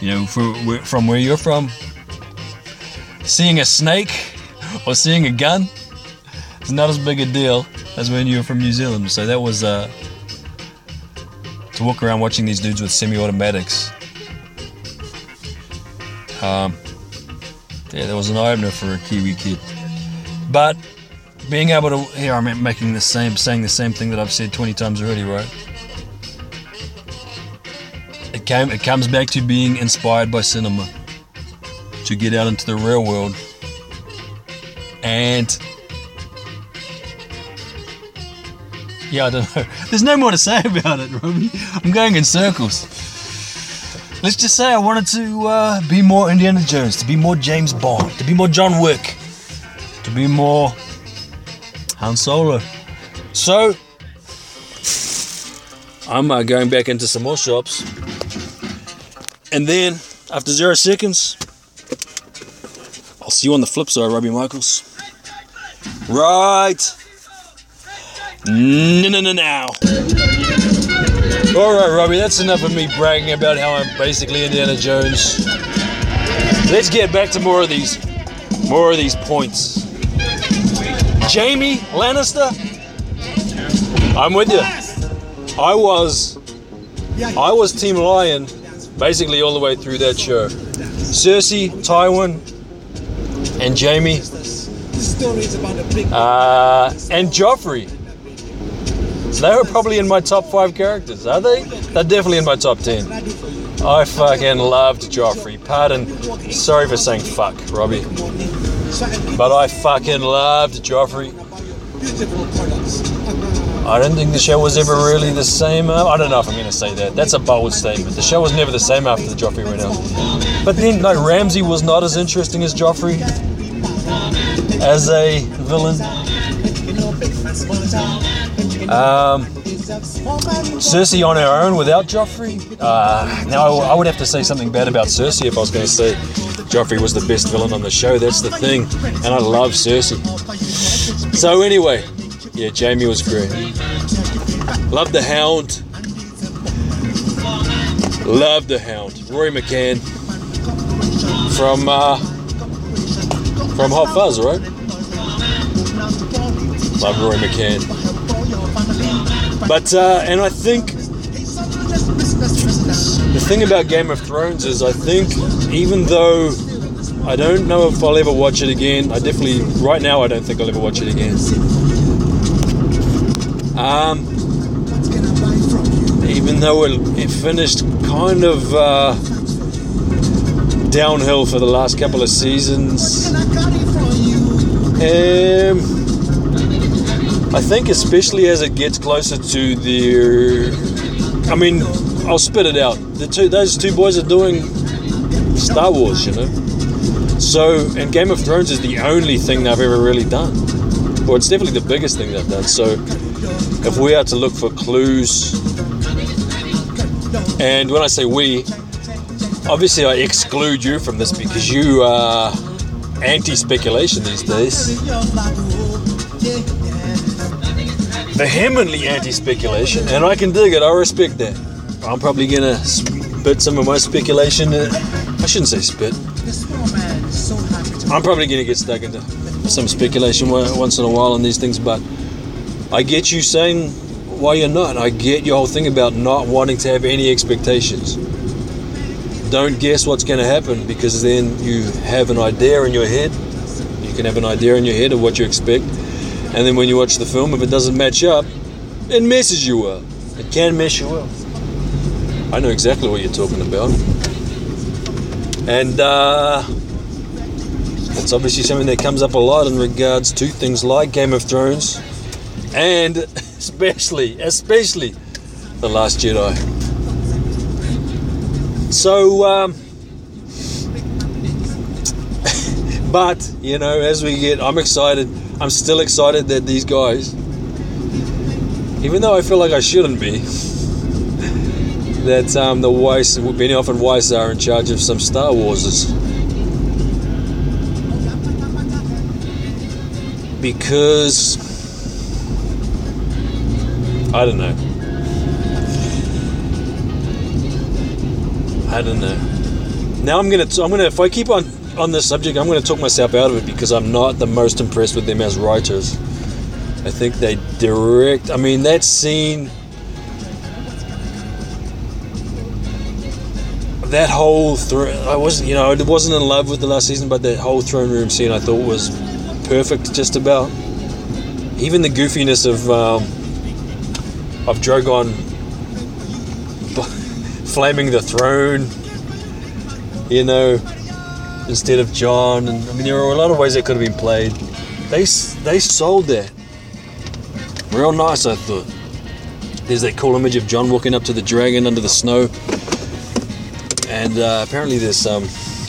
You know, from from where you're from, seeing a snake or seeing a gun is not as big a deal as when you're from New Zealand. So that was uh, to walk around watching these dudes with semi-automatics. Um, yeah, that was an opener for a Kiwi kid. But being able to here, I'm making the same, saying the same thing that I've said 20 times already, right? It came, it comes back to being inspired by cinema to get out into the real world and yeah, I don't know. There's no more to say about it, Robbie. I'm going in circles. Let's just say I wanted to uh, be more Indiana Jones, to be more James Bond, to be more John Wick, to be more Han Solo. So, I'm uh, going back into some more shops. And then, after zero seconds, I'll see you on the flip side, Robbie Michaels. Right. No, no, no, now. All right, Robbie, that's enough of me bragging about how I'm basically Indiana Jones. Let's get back to more of these, more of these points. Jaime Lannister, I'm with you. I was, I was Team Lion, basically all the way through that show. Cersei, Tywin, and Jamie, uh, and Joffrey. They were probably in my top five characters, are they? They're definitely in my top ten. I fucking loved Joffrey. Pardon, sorry for saying fuck, Robbie. But I fucking loved Joffrey. I don't think the show was ever really the same. Uh, I don't know if I'm going to say that. That's a bold statement. The show was never the same after the Joffrey went out. But then, like, Ramsay was not as interesting as Joffrey as a villain. Um, Cersei on her own without Joffrey. Uh, now I would have to say something bad about Cersei if I was going to say Joffrey was the best villain on the show. That's the thing, and I love Cersei. So anyway, yeah, Jaime was great. Love the Hound. Love the Hound. Rory McCann from uh, from Hot Fuzz, right? Love Rory McCann. But uh, and I think the thing about Game of Thrones is I think even though I don't know if I'll ever watch it again, I definitely right now I don't think I'll ever watch it again. Um, even though it, it finished kind of uh, downhill for the last couple of seasons. Um, I think, especially as it gets closer to the, I mean, I'll spit it out. The two, those two boys are doing Star Wars, you know. So, and Game of Thrones is the only thing they've ever really done. Well, it's definitely the biggest thing they've done. So, if we are to look for clues, and when I say we, obviously I exclude you from this because you are anti-speculation these days. Vehemently anti-speculation, and I can dig it. I respect that. I'm probably gonna spit some of my speculation I shouldn't say spit. I'm probably to get stuck into some speculation once in a while on these things, but I get you saying why you're not. I get your whole thing about not wanting to have any expectations. Don't guess what's going to happen because then you have an idea in your head. You can have an idea in your head of what you expect, and then when you watch the film, if it doesn't match up, it messes you up. It can mess you up. I know exactly what you're talking about. And uh, it's obviously something that comes up a lot in regards to things like Game of Thrones and especially, especially The Last Jedi. So, um, but, you know, as we get, I'm excited. I'm still excited that these guys, even though I feel like I shouldn't be, that um, the Weiss, Benioff and Weiss are in charge of some Star Warses. Because I don't know. I don't know. Now I'm gonna, I'm gonna, if I keep on on this subject, I'm gonna talk myself out of it because I'm not the most impressed with them as writers. I think they direct. I mean, that scene that whole thr- I wasn't you know I wasn't in love with the last season, but that whole throne room scene I thought was perfect, just about. Even the goofiness of um, of Drogon flaming the throne, you know, instead of Jon, and I mean there were a lot of ways that could have been played. They they sold that real nice, I thought. There's that cool image of Jon walking up to the dragon under the snow. And uh, apparently there's some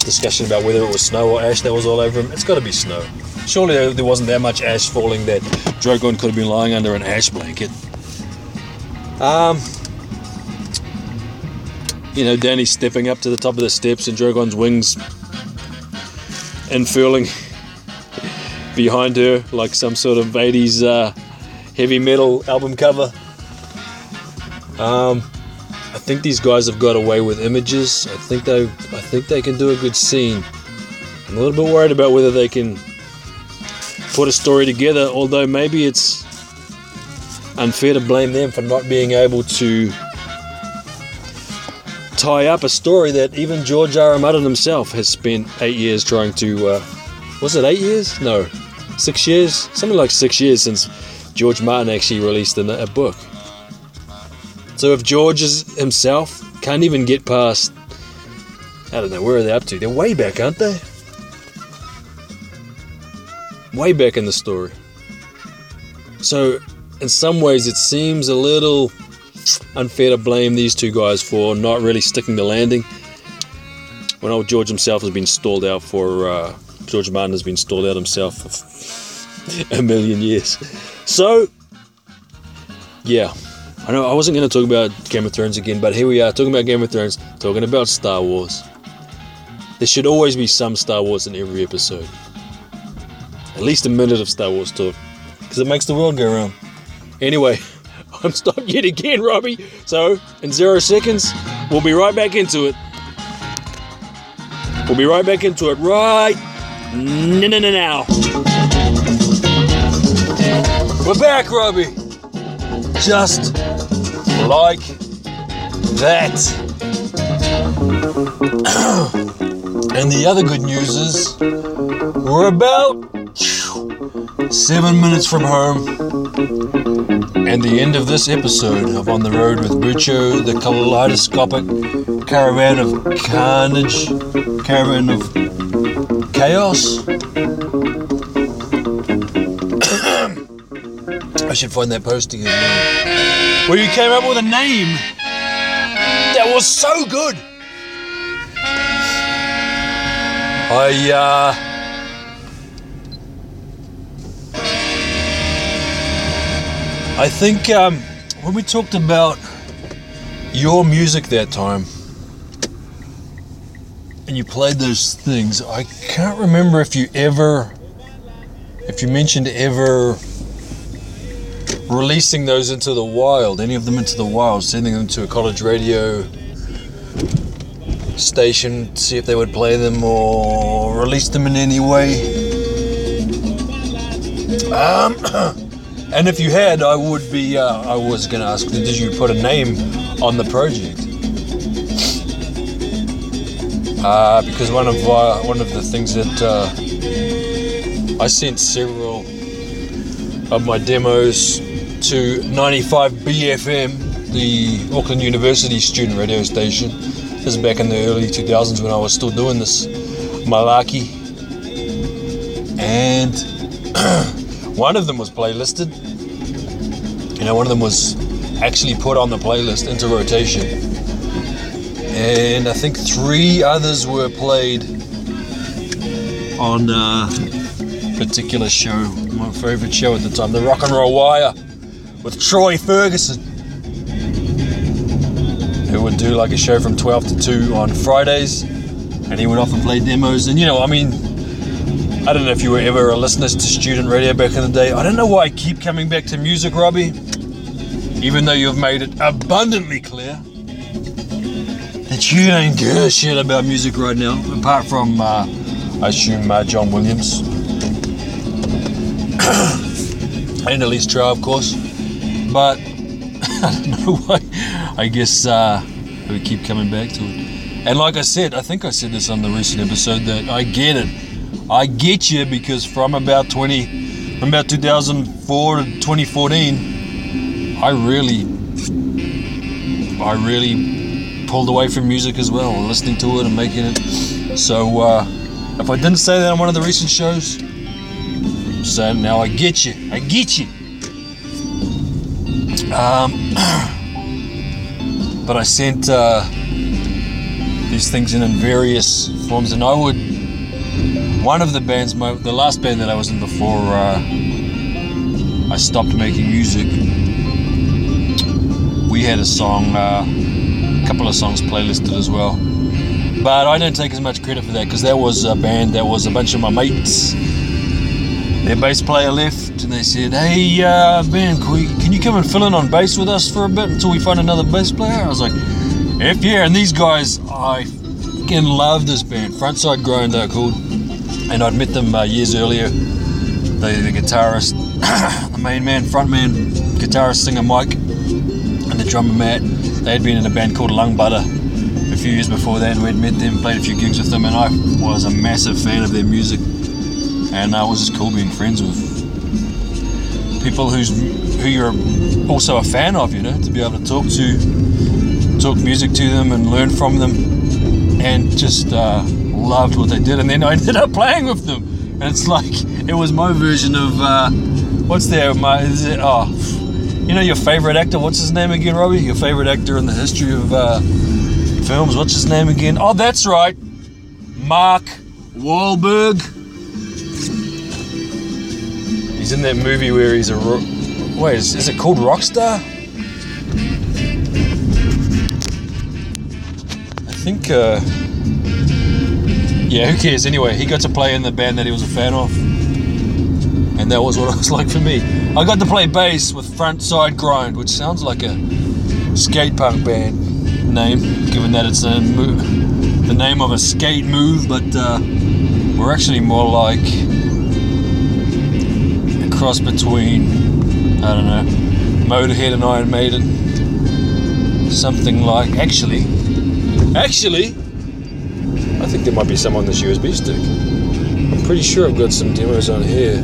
discussion about whether it was snow or ash that was all over him. It's got to be snow. Surely there- there wasn't that much ash falling that Drogon could have been lying under an ash blanket. Um, you know, Dany stepping up to the top of the steps and Drogon's wings unfurling behind her like some sort of 80s uh, heavy metal album cover. Um, I think these guys have got away with images. I think they, I think they can do a good scene. I'm a little bit worried about whether they can put a story together. Although maybe it's unfair to blame them for not being able to tie up a story that even George. Martin himself has spent eight years trying to. Uh, was it eight years? No, six years. Something like six years since George Martin actually released a, a book. So if George is himself can't even get past, I don't know where are they up to? They're way back, aren't they? Way back in the story. So in some ways, it seems a little unfair to blame these two guys for not really sticking the landing. When old George himself has been stalled out for, uh, George Martin has been stalled out himself for a million years. So, yeah, I know I wasn't going to talk about Game of Thrones again, but here we are talking about Game of Thrones, talking about Star Wars. There should always be some Star Wars in every episode. At least a minute of Star Wars talk, because it makes the world go round. Anyway, I'm stopped yet again, Robbie. So, in zero seconds, we'll be right back into it. We'll be right back into it right no, no, no, now. We're back, Robbie. Just like that. and the other good news is we're about seven minutes from home and the end of this episode of On the Road with Bucho, the kaleidoscopic caravan of carnage, caravan of chaos. I should find that posting again. Where you came up with a name that was so good. I, uh. I think um, when we talked about your music that time, and you played those things, I can't remember if you ever, if you mentioned ever releasing those into the wild, any of them into the wild, sending them to a college radio station, to see if they would play them or release them in any way. Um, and if you had, I would be. Uh, I was going to ask, did you put a name on the project? Uh, because one of uh, one of the things that uh, I sent several of my demos to 95 BFM, the Auckland University student radio station. This is back in the early 2000s when I was still doing this malarkey. And one of them was playlisted. You know, one of them was actually put on the playlist into rotation. And I think three others were played on a particular show, my favourite show at the time, The Rock and Roll Wire, with Troy Ferguson, who would do like a show from 12 to 2 on Fridays, and he would often play demos. And you know, I mean, I don't know if you were ever a listener to student radio back in the day. I don't know why I keep coming back to music, Robbie, even though you've made it abundantly clear that you don't give a shit about music right now, apart from, uh, I assume, uh, John Williams. and Elise Trouw, of course. But I don't know why. I guess uh, we keep coming back to it. And like I said, I think I said this on the recent episode that I get it. I get you because from about 20, from about 2004 to 2014, I really, I really pulled away from music as well, listening to it and making it. So uh, if I didn't say that on one of the recent shows, I'm now I get you. I get you. Um, but I sent uh, these things in in various forms, and I would. One of the bands, my, the last band that I was in before uh, I stopped making music, we had a song, uh, a couple of songs playlisted as well. But I don't take as much credit for that because that was a band that was a bunch of my mates. Their bass player left and they said, Hey, uh, Ben, can, we, can you come and fill in on bass with us for a bit until we find another bass player? I was like, F yeah. And these guys, I fucking love this band. Frontside Grind, they're called. And I'd met them uh, years earlier. The, the guitarist, the main man, front man, guitarist, singer Mike, and the drummer Matt. They had been in a band called Lung Butter a few years before that. We'd met them, played a few gigs with them, and I was a massive fan of their music. And uh, it was just cool being friends with people who's who you're also a fan of, you know, to be able to talk to, talk music to them and learn from them, and just uh, loved what they did. And then I ended up playing with them, and it's like it was my version of uh, what's there? My is it? Oh, you know your favorite actor? What's his name again, Robbie? Your favorite actor in the history of uh, films? What's his name again? Oh, that's right, Mark Wahlberg. He's in that movie where he's a ro- wait. Is, is it called Rockstar? I think. Uh, yeah, who cares? Anyway, he got to play in the band that he was a fan of, and that was what it was like for me. I got to play bass with Frontside Grind, which sounds like a skate punk band name, given that it's a mo- the name of a skate move, but uh, we're actually more like a cross between, I don't know, Motorhead and Iron Maiden. Something like, actually, actually, I think there might be some on this USB stick. I'm pretty sure I've got some demos on here,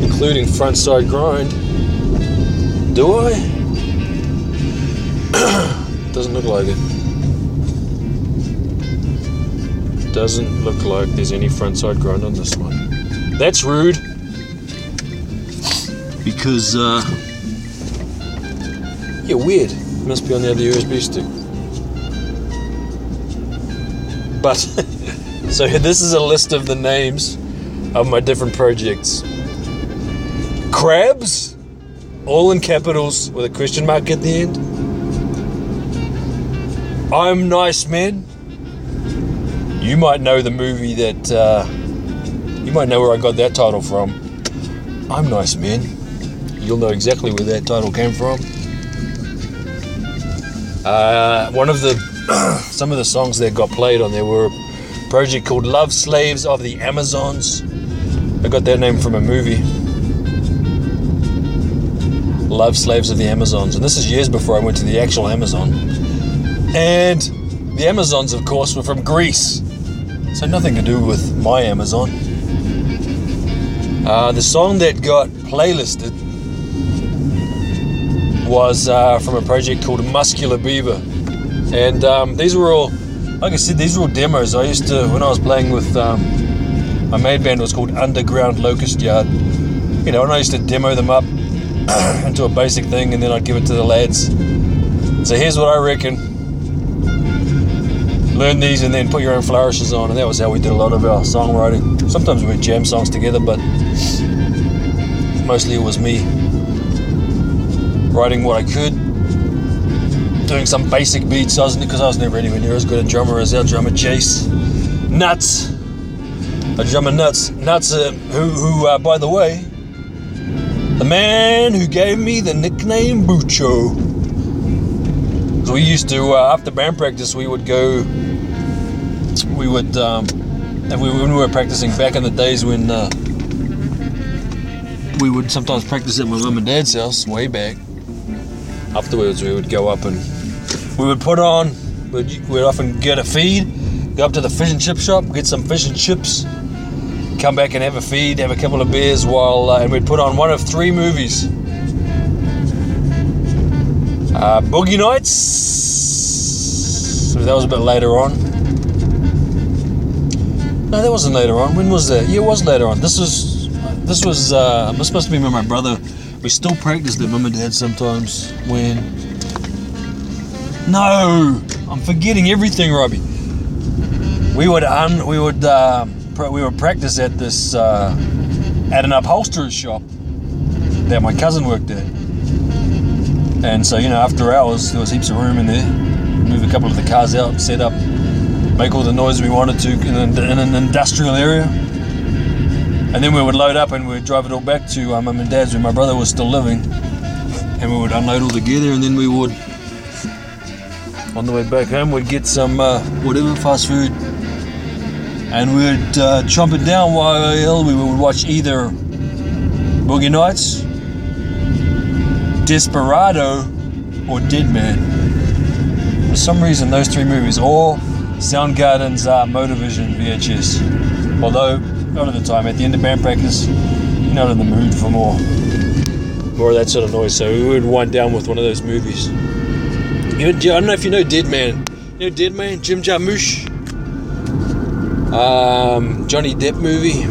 including Frontside Grind. Do I? Doesn't look like it. Doesn't look like there's any frontside grind on this one. That's rude. Because, uh. Yeah, weird. Must be on the other USB stick. But, so this is a list of the names of my different projects Crabs, all in capitals with a question mark at the end. I'm Nice Man. You might know the movie that, uh, you might know where I got that title from. I'm Nice Man. You'll know exactly where that title came from. Uh, one of the some of the songs that got played on there were a project called Love Slaves of the Amazons. I got that name from a movie. Love Slaves of the Amazons. And this is years before I went to the actual Amazon. And the Amazons, of course, were from Greece. So nothing to do with my Amazon. Uh, the song that got playlisted was uh, from a project called Muscular Beaver. And um, these were all, like I said, these were all demos. I used to, when I was playing with, um, my main band was called Underground Locust Yard. You know, and I used to demo them up into a basic thing and then I'd give it to the lads. So here's what I reckon. Learn these and then put your own flourishes on, and that was how we did a lot of our songwriting. Sometimes we'd jam songs together, but mostly it was me writing what I could, doing some basic beats. I was because I was never anywhere near as good a drummer as our drummer Jace Nuts. A drummer Nuts, Nuts, uh, who, who uh, by the way, the man who gave me the nickname Bucho. We used to uh, after band practice, we would go. We would, um, and we, when we were practicing back in the days when uh, we would sometimes practice at my mum and dad's house way back. Afterwards, we would go up and we would put on. We'd, we'd often get a feed, go up to the fish and chip shop, get some fish and chips, come back and have a feed, have a couple of beers while, uh, and we'd put on one of three movies. Uh, Boogie Nights. That was a bit later on. No, that wasn't later on. When was that? Yeah, it was later on. This was, this was, uh, this supposed to be when my brother. We still practiced at mum and dad sometimes. When? No, I'm forgetting everything, Robbie. We would un, we would, uh, we would practice at this, uh, at an upholsterer's shop that my cousin worked at. And so, you know, after hours, there was heaps of room in there. Move a couple of the cars out, set up, make all the noise we wanted to in an, in an industrial area. And then we would load up and we'd drive it all back to uh, mum and dad's where my brother was still living. And we would unload all together and then we would, on the way back home, we'd get some uh, whatever fast food. And we'd uh, chomp it down while we would watch either Boogie Nights, Desperado, or Dead Man. For some reason, those three movies, or Soundgarden's uh, Motorvision VHS. Although, a lot of the time, at the end of band practice, you're not in the mood for more, more of that sort of noise. So we would wind down with one of those movies. You know, I don't know if you know Dead Man. You know Dead Man, Jim Jarmusch, um, Johnny Depp movie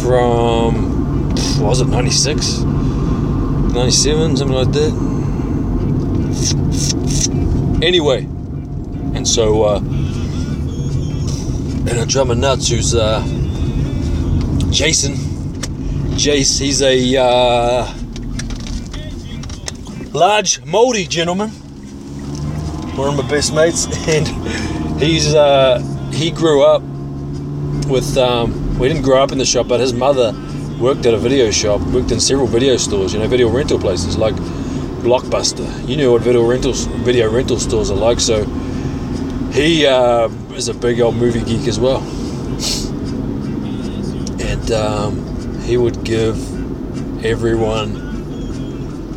from was it 96, 97, something like that. Anyway, and so, uh, and a drummer nuts who's uh, Jason. Jace, he's a uh, large, moldy gentleman. One of my best mates, and he's uh, he grew up with. Um, we didn't grow up in the shop, but his mother worked at a video shop, worked in several video stores, you know, video rental places like Blockbuster. You know what video rentals, video rental stores are like, so he uh, is a big old movie geek as well, um, he would give everyone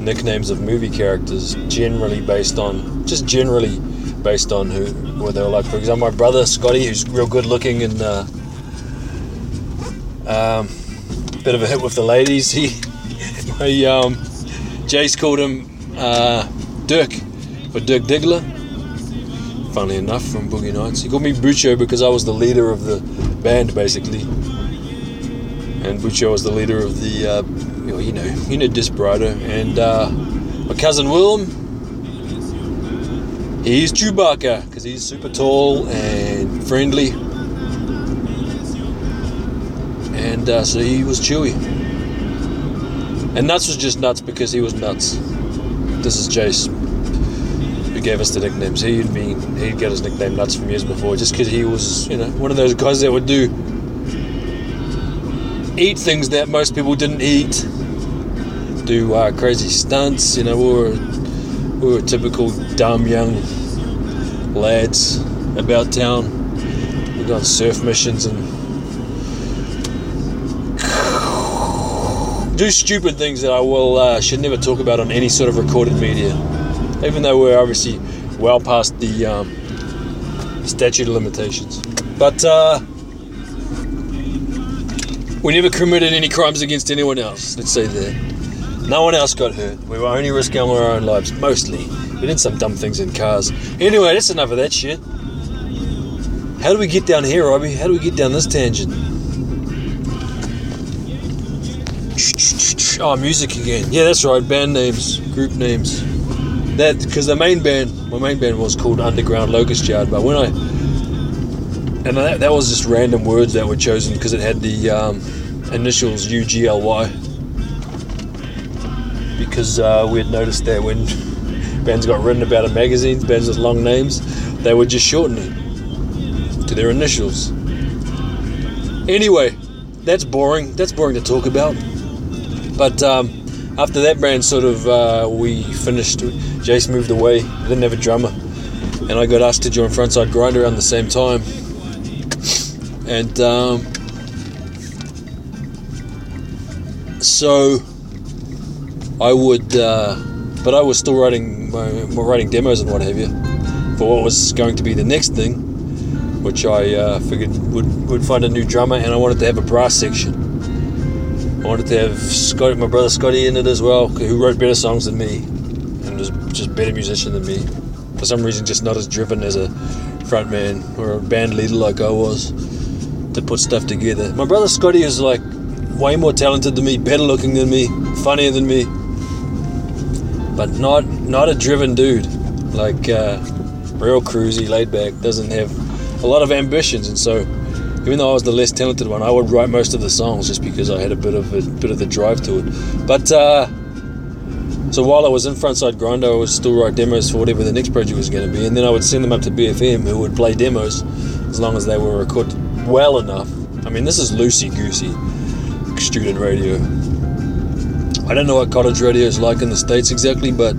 nicknames of movie characters, generally based on just generally based on who what they were like. For example, my brother Scotty, who's real good looking and uh, um, bit of a hit with the ladies. He, he um, Jace called him uh, Dirk or Dirk Diggler funnily enough, from Boogie Nights. He called me Bucho because I was the leader of the band, basically. And Bucho was the leader of the, uh, you know, you know, Desperado. And uh, my cousin Willem, he's Chewbacca because he's super tall and friendly. And uh, so he was Chewy. And Nuts was just nuts because he was nuts. This is Jace who gave us the nicknames. He'd been he'd get his nickname Nuts from years before, just because he was you know one of those guys that would do eat things that most people didn't eat, do uh, crazy stunts. You know, we were we were typical dumb young lads about town. We go on surf missions and do stupid things that I will uh, should never talk about on any sort of recorded media. Even though we're obviously well past the um, statute of limitations, but uh, we never committed any crimes against anyone else. Let's say that. No one else got hurt. We were only risking our own lives, mostly. We did some dumb things in cars. Anyway, that's enough of that shit. How do we get down here, Robbie? How do we get down this tangent? Oh, music again. Yeah, that's right. Band names, group names. That because the main band, my main band was called Underground Locust Yard. But when I and that, that was just random words that were chosen because it had the um, initials UGLY. Because uh, we had noticed that when bands got written about in magazines, bands with long names, they would just shorten it to their initials. Anyway, that's boring. That's boring to talk about. But um, after that band sort of uh, we finished, Jace moved away. I didn't have a drummer, and I got asked to join Frontside Grinder around the same time. And um, so I would, uh, but I was still writing my, writing demos and what have you for what was going to be the next thing, which I uh, figured would would find a new drummer, and I wanted to have a brass section. I wanted to have Scotty, my brother Scotty, in it as well, who wrote better songs than me, and was just better musician than me. For some reason, just not as driven as a frontman or a band leader like I was to put stuff together. My brother Scotty is like way more talented than me, better looking than me, funnier than me, but not not a driven dude. Like uh, real cruisy, laid back, doesn't have a lot of ambitions, and so even though I was the less talented one, I would write most of the songs just because I had a bit of a bit of the drive to it. But uh, so while I was in Frontside Grinder, I would still write demos for whatever the next project was going to be, and then I would send them up to BFM, who would play demos as long as they were recorded well enough. I mean, this is loosey goosey student radio. I don't know what cottage radio is like in the states exactly, but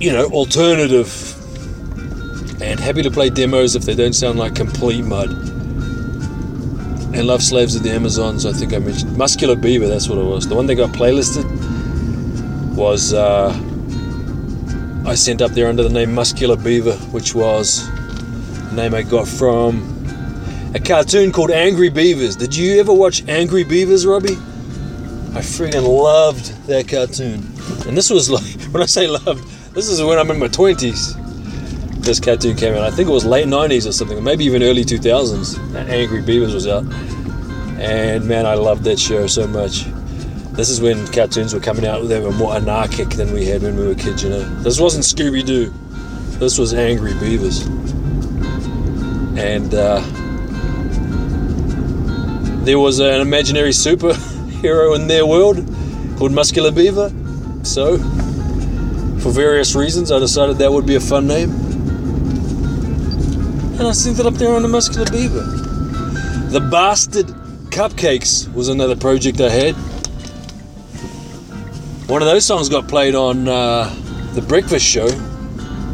you know, alternative and happy to play demos if they don't sound like complete mud. And Love Slaves of the Amazons, I think I mentioned. Muscular Beaver, that's what it was. The one that got playlisted was uh, I sent up there under the name Muscular Beaver, which was name I got from a cartoon called Angry Beavers. Did you ever watch Angry Beavers, Robbie? I friggin' loved that cartoon. And this was like, when I say loved, this is when I'm in my 20s this cartoon came out. I think it was late 90s or something, maybe even early 2000s. Angry Beavers was out. And man, I loved that show so much. This is when cartoons were coming out, they were more anarchic than we had when we were kids, you know. This wasn't Scooby Doo, this was Angry Beavers. And uh, there was an imaginary superhero in their world called Muscular Beaver. So, for various reasons, I decided that would be a fun name and I sent it up there on the Muscular Beaver. The Bastard Cupcakes was another project I had. One of those songs got played on uh, The Breakfast Show.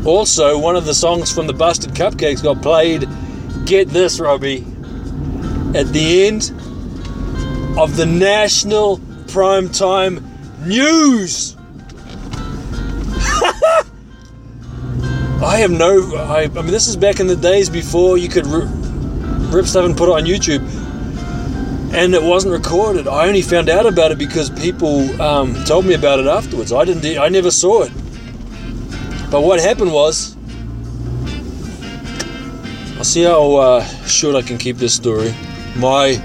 Also, one of the songs from the Bastard Cupcakes got played, get this, Robbie, at the end of the national primetime news. I have no. I, I, mean, this is back in the days before you could rip, rip stuff and put it on YouTube, and it wasn't recorded. I only found out about it because people um, told me about it afterwards. I didn't. I never saw it. But what happened was, see how uh, short I can keep this story. My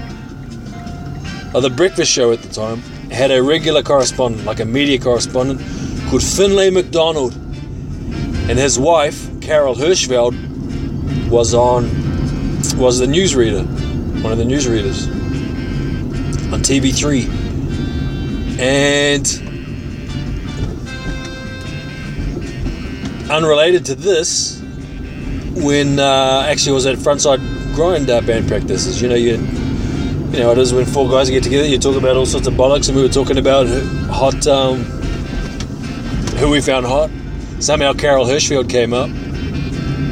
uh, the breakfast show at the time had a regular correspondent, like a media correspondent, called Finlay McDonald and his wife Carol Hirschfeld was on was the newsreader, one of the newsreaders on TV3, and unrelated to this, when uh, actually I was at frontside grind uh, band practices, you know you. You know, it is when four guys get together, you talk about all sorts of bollocks, and we were talking about hot, um, who we found hot, somehow Carol Hirschfeld came up,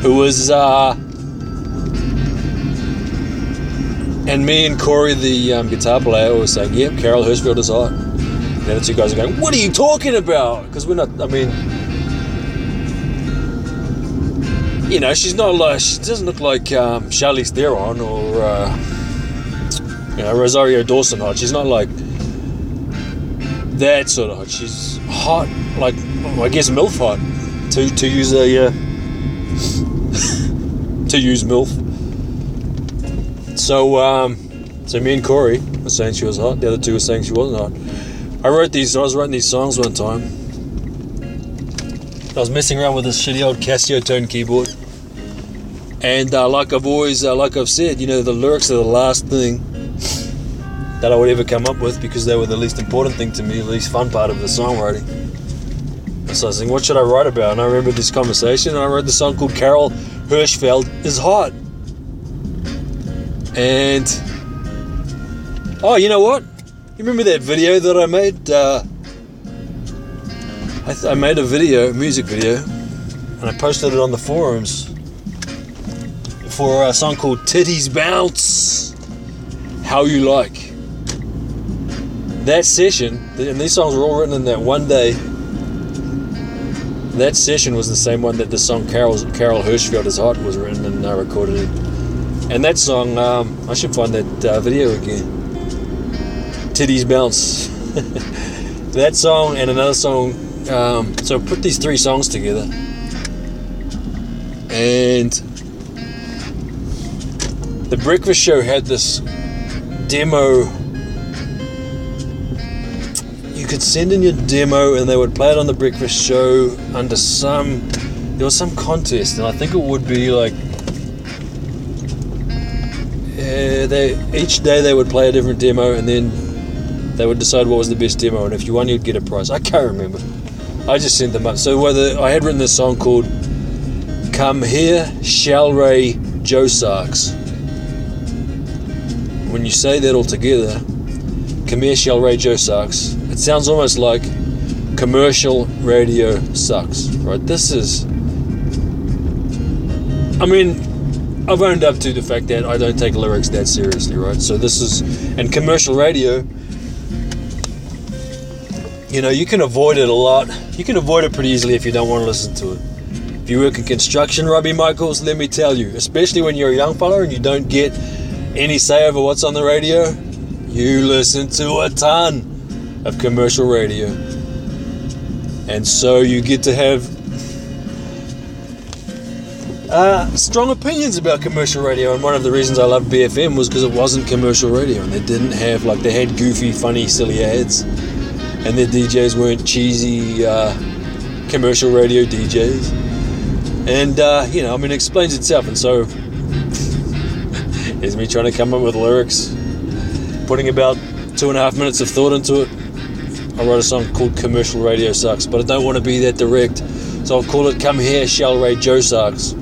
who was, uh, and me and Corey, the um, guitar player, were saying, "Yep, Carol Hirschfeld is hot." And the two guys are going, "What are you talking about?" Because we're not. I mean, you know, she's not like she doesn't look like um, Charlize Theron or uh, you know Rosario Dawson hot. She's not like that sort of hot. She's hot, like well, I guess MILF hot. To to use a uh, to use MILF. So um, so me and Corey were saying she was hot. The other two were saying she wasn't hot. I wrote these. I was writing these songs one time. I was messing around with this shitty old Casio tone keyboard. And uh, like I've always, uh, like I've said, you know, the lyrics are the last thing that I would ever come up with because they were the least important thing to me, the least fun part of the songwriting. And so I was thinking, what should I write about? And I remember this conversation, and I wrote the song called Carol Hirschfeld is Hot. And oh, you know what? You remember that video that I made? Uh, I, th- I made a video, music video, and I posted it on the forums for a song called Titties Bounce. How You Like. That session, and these songs were all written in that one day. That session was the same one that the song Carol's, Carol Hirschfeld is Hot was written and uh, recorded in. And that song, um, I should find that uh, video again. Titties Bounce. that song and another song. Um, so put these three songs together. And the Breakfast Show had this demo. You could send in your demo and they would play it on the Breakfast Show under some. There was some contest, and I think it would be like. Uh, they each day they would play a different demo, and then they would decide what was the best demo, and if you won, you'd get a prize. I can't remember. I just sent them up. So whether I had written this song called "Come Here, Shall Ray Joe Sarks." When you say that all together, commercial radio sucks. It sounds almost like commercial radio sucks, right? This is. I mean, I've owned up to the fact that I don't take lyrics that seriously, right? So this is. And commercial radio, you know, you can avoid it a lot. You can avoid it pretty easily if you don't want to listen to it. If you work in construction, Robbie Michaels, let me tell you, especially when you're a young fella and you don't get any say over what's on the radio, you listen to a ton of commercial radio. And so you get to have uh, strong opinions about commercial radio. And one of the reasons I loved BFM was because it wasn't commercial radio and they didn't have, like, they had goofy, funny, silly ads. And their DJs weren't cheesy uh, commercial radio DJs. And, uh, you know, I mean, it explains itself. And so is me trying to come up with lyrics, putting about two and a half minutes of thought into it. I wrote a song called Commercial Radio Sucks, but I don't want to be that direct, so I'll call it Come Here, Shell Ray Joe Sucks.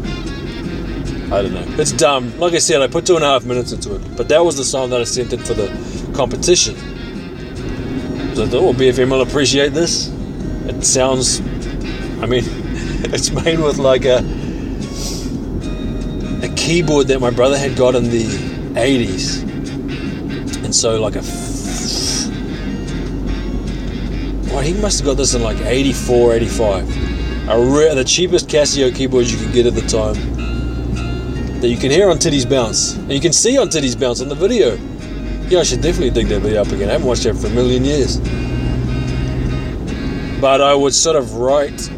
I don't know. It's dumb. Like I said, I put two and a half minutes into it, but that was the song that I sent in for the competition. So I thought, oh, well, BFM will appreciate this. It sounds, I mean, it's made with like a keyboard that my brother had got in the 80s. And so, like a. Well, he must have got this in like 84, 85. A re- the cheapest Casio keyboards you could get at the time. That you can hear on Titties Bounce. And you can see on Titties Bounce on the video. Yeah, I should definitely dig that video up again. I haven't watched that for a million years. But I would sort of write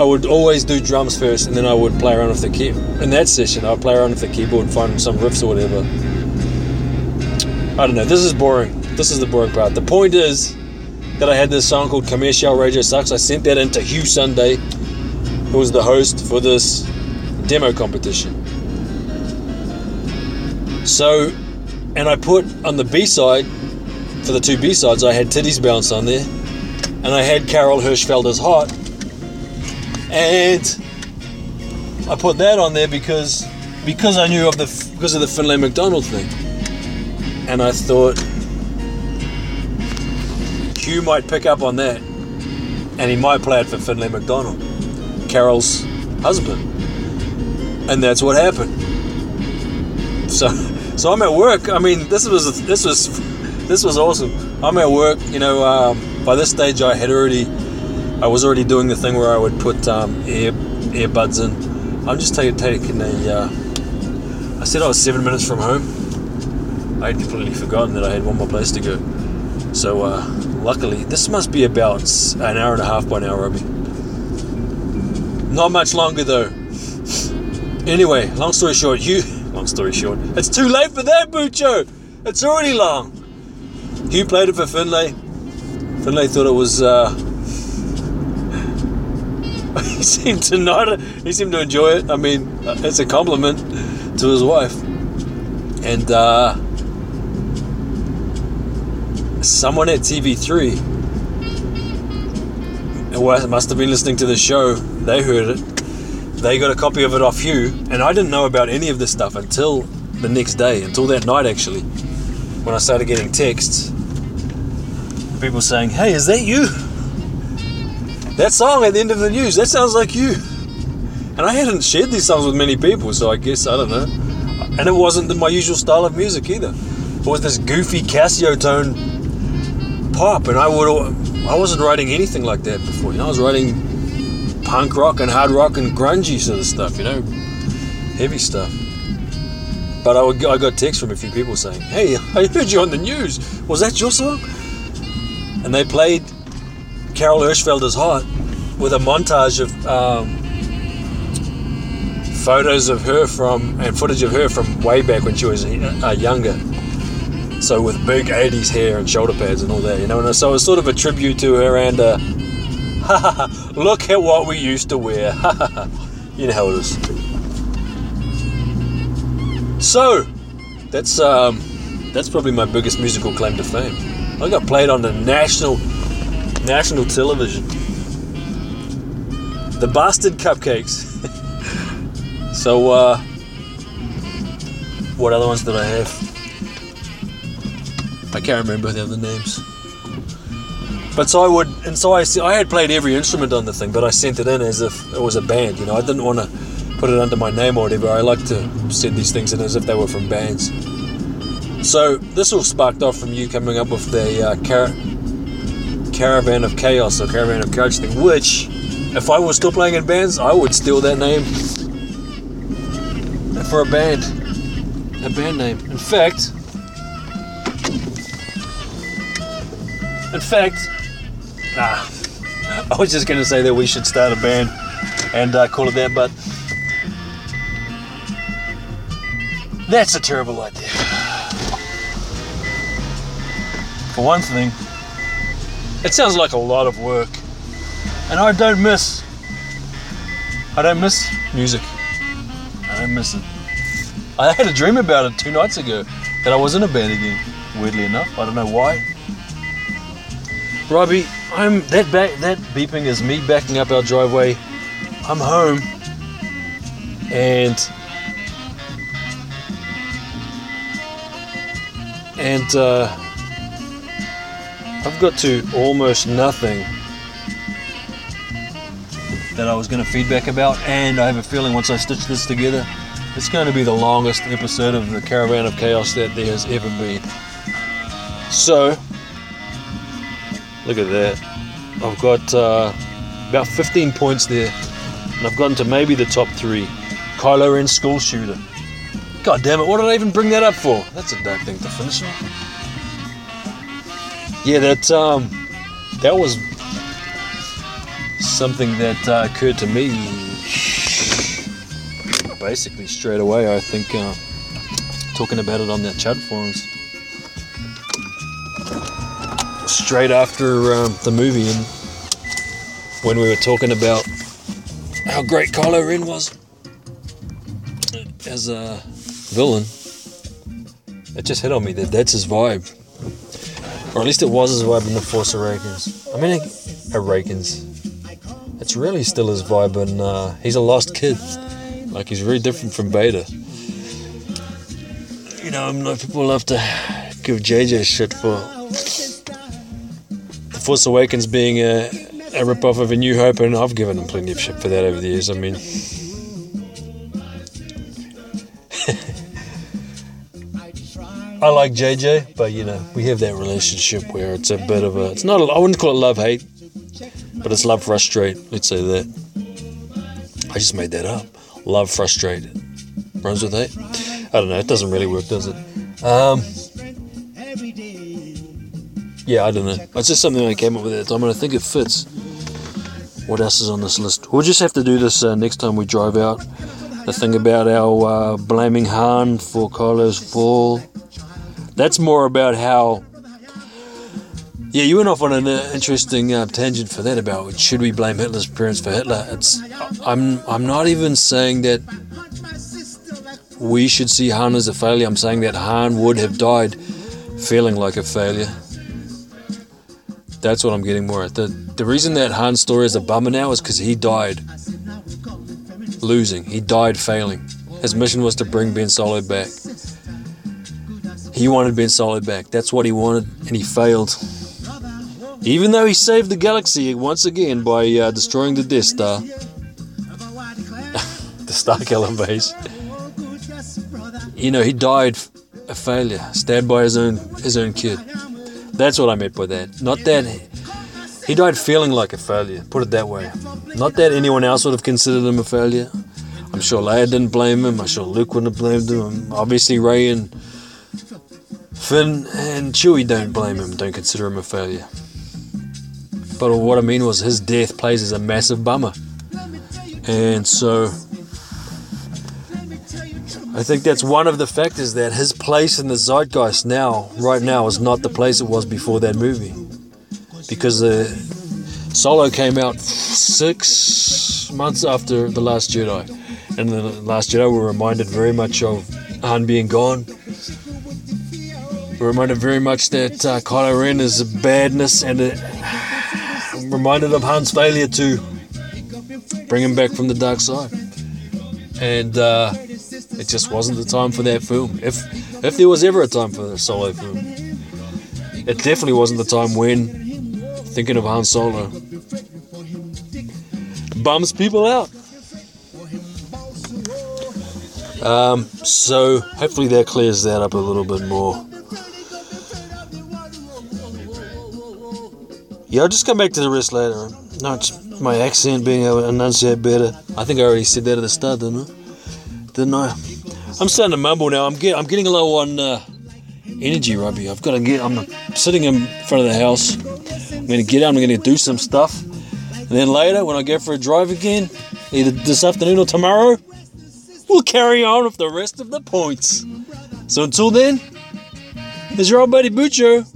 I would always do drums first, and then I would play around with the key. In that session, I would play around with the keyboard, find some riffs or whatever. I don't know. This is boring. This is the boring part. The point is that I had this song called Commercial Radio Sucks. I sent that into Hugh Sunday, who was the host for this demo competition. So, and I put on the B side, for the two B sides, I had Titties Bounce on there, and I had Carol Hirschfeld is Hot and I put that on there because because I knew of the because of the Finlay McDonald thing, and I thought Hugh might pick up on that, and he might play it for Finlay McDonald, Carol's husband, and that's what happened. So, so I'm at work. I mean, this was this was this was awesome. I'm at work. You know, um, by this stage, I had already, I was already doing the thing where I would put um, ear earbuds in. I'm just taking taking a. Uh, I said I was seven minutes from home. I had completely forgotten that I had one more place to go. So, uh, luckily, this must be about an hour and a half by now, Robbie. Not much longer though. Anyway, long story short, you. Long story short, it's too late for that, Bucho. It's already long. Hugh played it for Finlay. Finlay thought it was. Uh, he seemed to not. He seemed to enjoy it. I mean, it's a compliment to his wife. And uh, someone at TV3 who must have been listening to the show. They heard it. They got a copy of it off you, and I didn't know about any of this stuff until the next day, until that night actually, when I started getting texts. People saying, "Hey, is that you?" That song at the end of the news, that sounds like you. And I hadn't shared these songs with many people, so I guess I don't know. And it wasn't my usual style of music either. It was this goofy Casio tone pop, and I would I wasn't writing anything like that before. You know, I was writing punk rock and hard rock and grungy sort of stuff. You know, heavy stuff. But I, would, I got texts from a few people saying, "Hey, I heard you on the news. Was that your song?" And they played Carol Hirschfeld is Heart with a montage of um, photos of her from and footage of her from way back when she was uh, younger. So with big 80s hair and shoulder pads and all that, you know. And so it's sort of a tribute to her and uh, look at what we used to wear. you know how it is. So that's um, that's probably my biggest musical claim to fame. I got played on the national national television. The Bastard Cupcakes. so, uh, what other ones did I have? I can't remember the other names. But so I would, and so I, I had played every instrument on the thing, but I sent it in as if it was a band. You know, I didn't want to put it under my name or whatever. I like to send these things in as if they were from bands. So this all sparked off from you coming up with the uh, car- Caravan of Chaos or Caravan of Courage thing, which, if I was still playing in bands, I would steal that name for a band. A band name. In fact, in fact, nah, I was just to say that we should start a band and uh, call it that, but that's a terrible idea. For one thing, it sounds like a lot of work, and I don't miss. I don't miss music. I don't miss it. I had a dream about it two nights ago that I was in a band again. Weirdly enough, I don't know why. Robbie, I'm that back that beeping is me backing up our driveway. I'm home, and and uh, I've got to almost nothing that I was going to feedback about, and I have a feeling once I stitch this together, it's going to be the longest episode of the Caravan of Chaos that there has ever been. So, look at that. I've got uh, about 15 points there, and I've gotten to maybe the top three. Kylo Ren school shooter. God damn it, what did I even bring that up for? That's a dark thing to finish on. Yeah, that um, that was something that uh, occurred to me basically straight away. I think uh, talking about it on that chat forums straight after um, the movie and when we were talking about how great Kylo Ren was as a villain. It just hit on me that that's his vibe. Or at least it was his vibe in The Force Awakens. I mean, Awakens. It's really still his vibe, and uh, he's a lost kid. Like, he's very different from Vader. You know, I know people love to give JJ shit for The Force Awakens being a, a rip off of A New Hope, and I've given them plenty of shit for that over the years. I mean, I like JJ, but you know, we have that relationship where it's a bit of a. It's not. I wouldn't call it love hate, but it's love frustrate. Let's say that. I just made that up. Love frustrated. Runs with hate. I don't know. It doesn't really work, does it? Um, yeah, I don't know. It's just something I came up with at the time, and I think it fits. What else is on this list? We'll just have to do this uh, next time we drive out. The thing about our uh, blaming Han for Kylo's fall. That's more about how. Yeah, you went off on an uh, interesting uh, tangent for that about should we blame Hitler's parents for Hitler? It's I'm I'm not even saying that we should see Han as a failure. I'm saying that Han would have died feeling like a failure. That's what I'm getting more at. The the reason that Han's story is a bummer now is because he died losing. He died failing. His mission was to bring Ben Solo back. He wanted Ben Solo back. That's what he wanted, and he failed. Even though he saved the galaxy once again by uh, destroying the Death Star, the Starkiller base. You know, he died a failure, stabbed by his own his own kid. That's what I meant by that. Not that he died feeling like a failure. Put it that way. Not that anyone else would have considered him a failure. I'm sure Leia didn't blame him. I'm sure Luke wouldn't have blamed him. Obviously, Rey and Finn and Chewie don't blame him, don't consider him a failure. But what I mean was his death plays as a massive bummer. And so I think that's one of the factors that his place in the zeitgeist now, right now, is not the place it was before that movie. Because the Solo came out six months after The Last Jedi. And the Last Jedi were reminded very much of Han being gone. Reminded very much that uh, Kylo Ren is a badness and it reminded of Han's failure to bring him back from the dark side. And uh, it just wasn't the time for that film. If if there was ever a time for a solo film, it definitely wasn't the time when thinking of Han Solo bums people out. Um, so hopefully that clears that up a little bit more. Yeah, I'll just come back to the rest later. No, it's my accent being able to enunciate better. I think I already said that at the start, didn't I? Didn't I? I'm starting to mumble now. I'm get, I'm getting low on uh, energy, Robbie. I've got to get. I'm sitting in front of the house. I'm going to get out. I'm going to do some stuff, and then later, when I go for a drive again, either this afternoon or tomorrow, we'll carry on with the rest of the points. So until then, there's your old buddy Bucho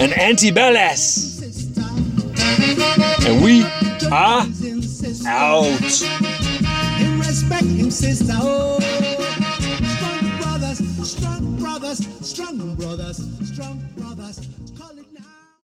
and Anti Ballas. And we are out.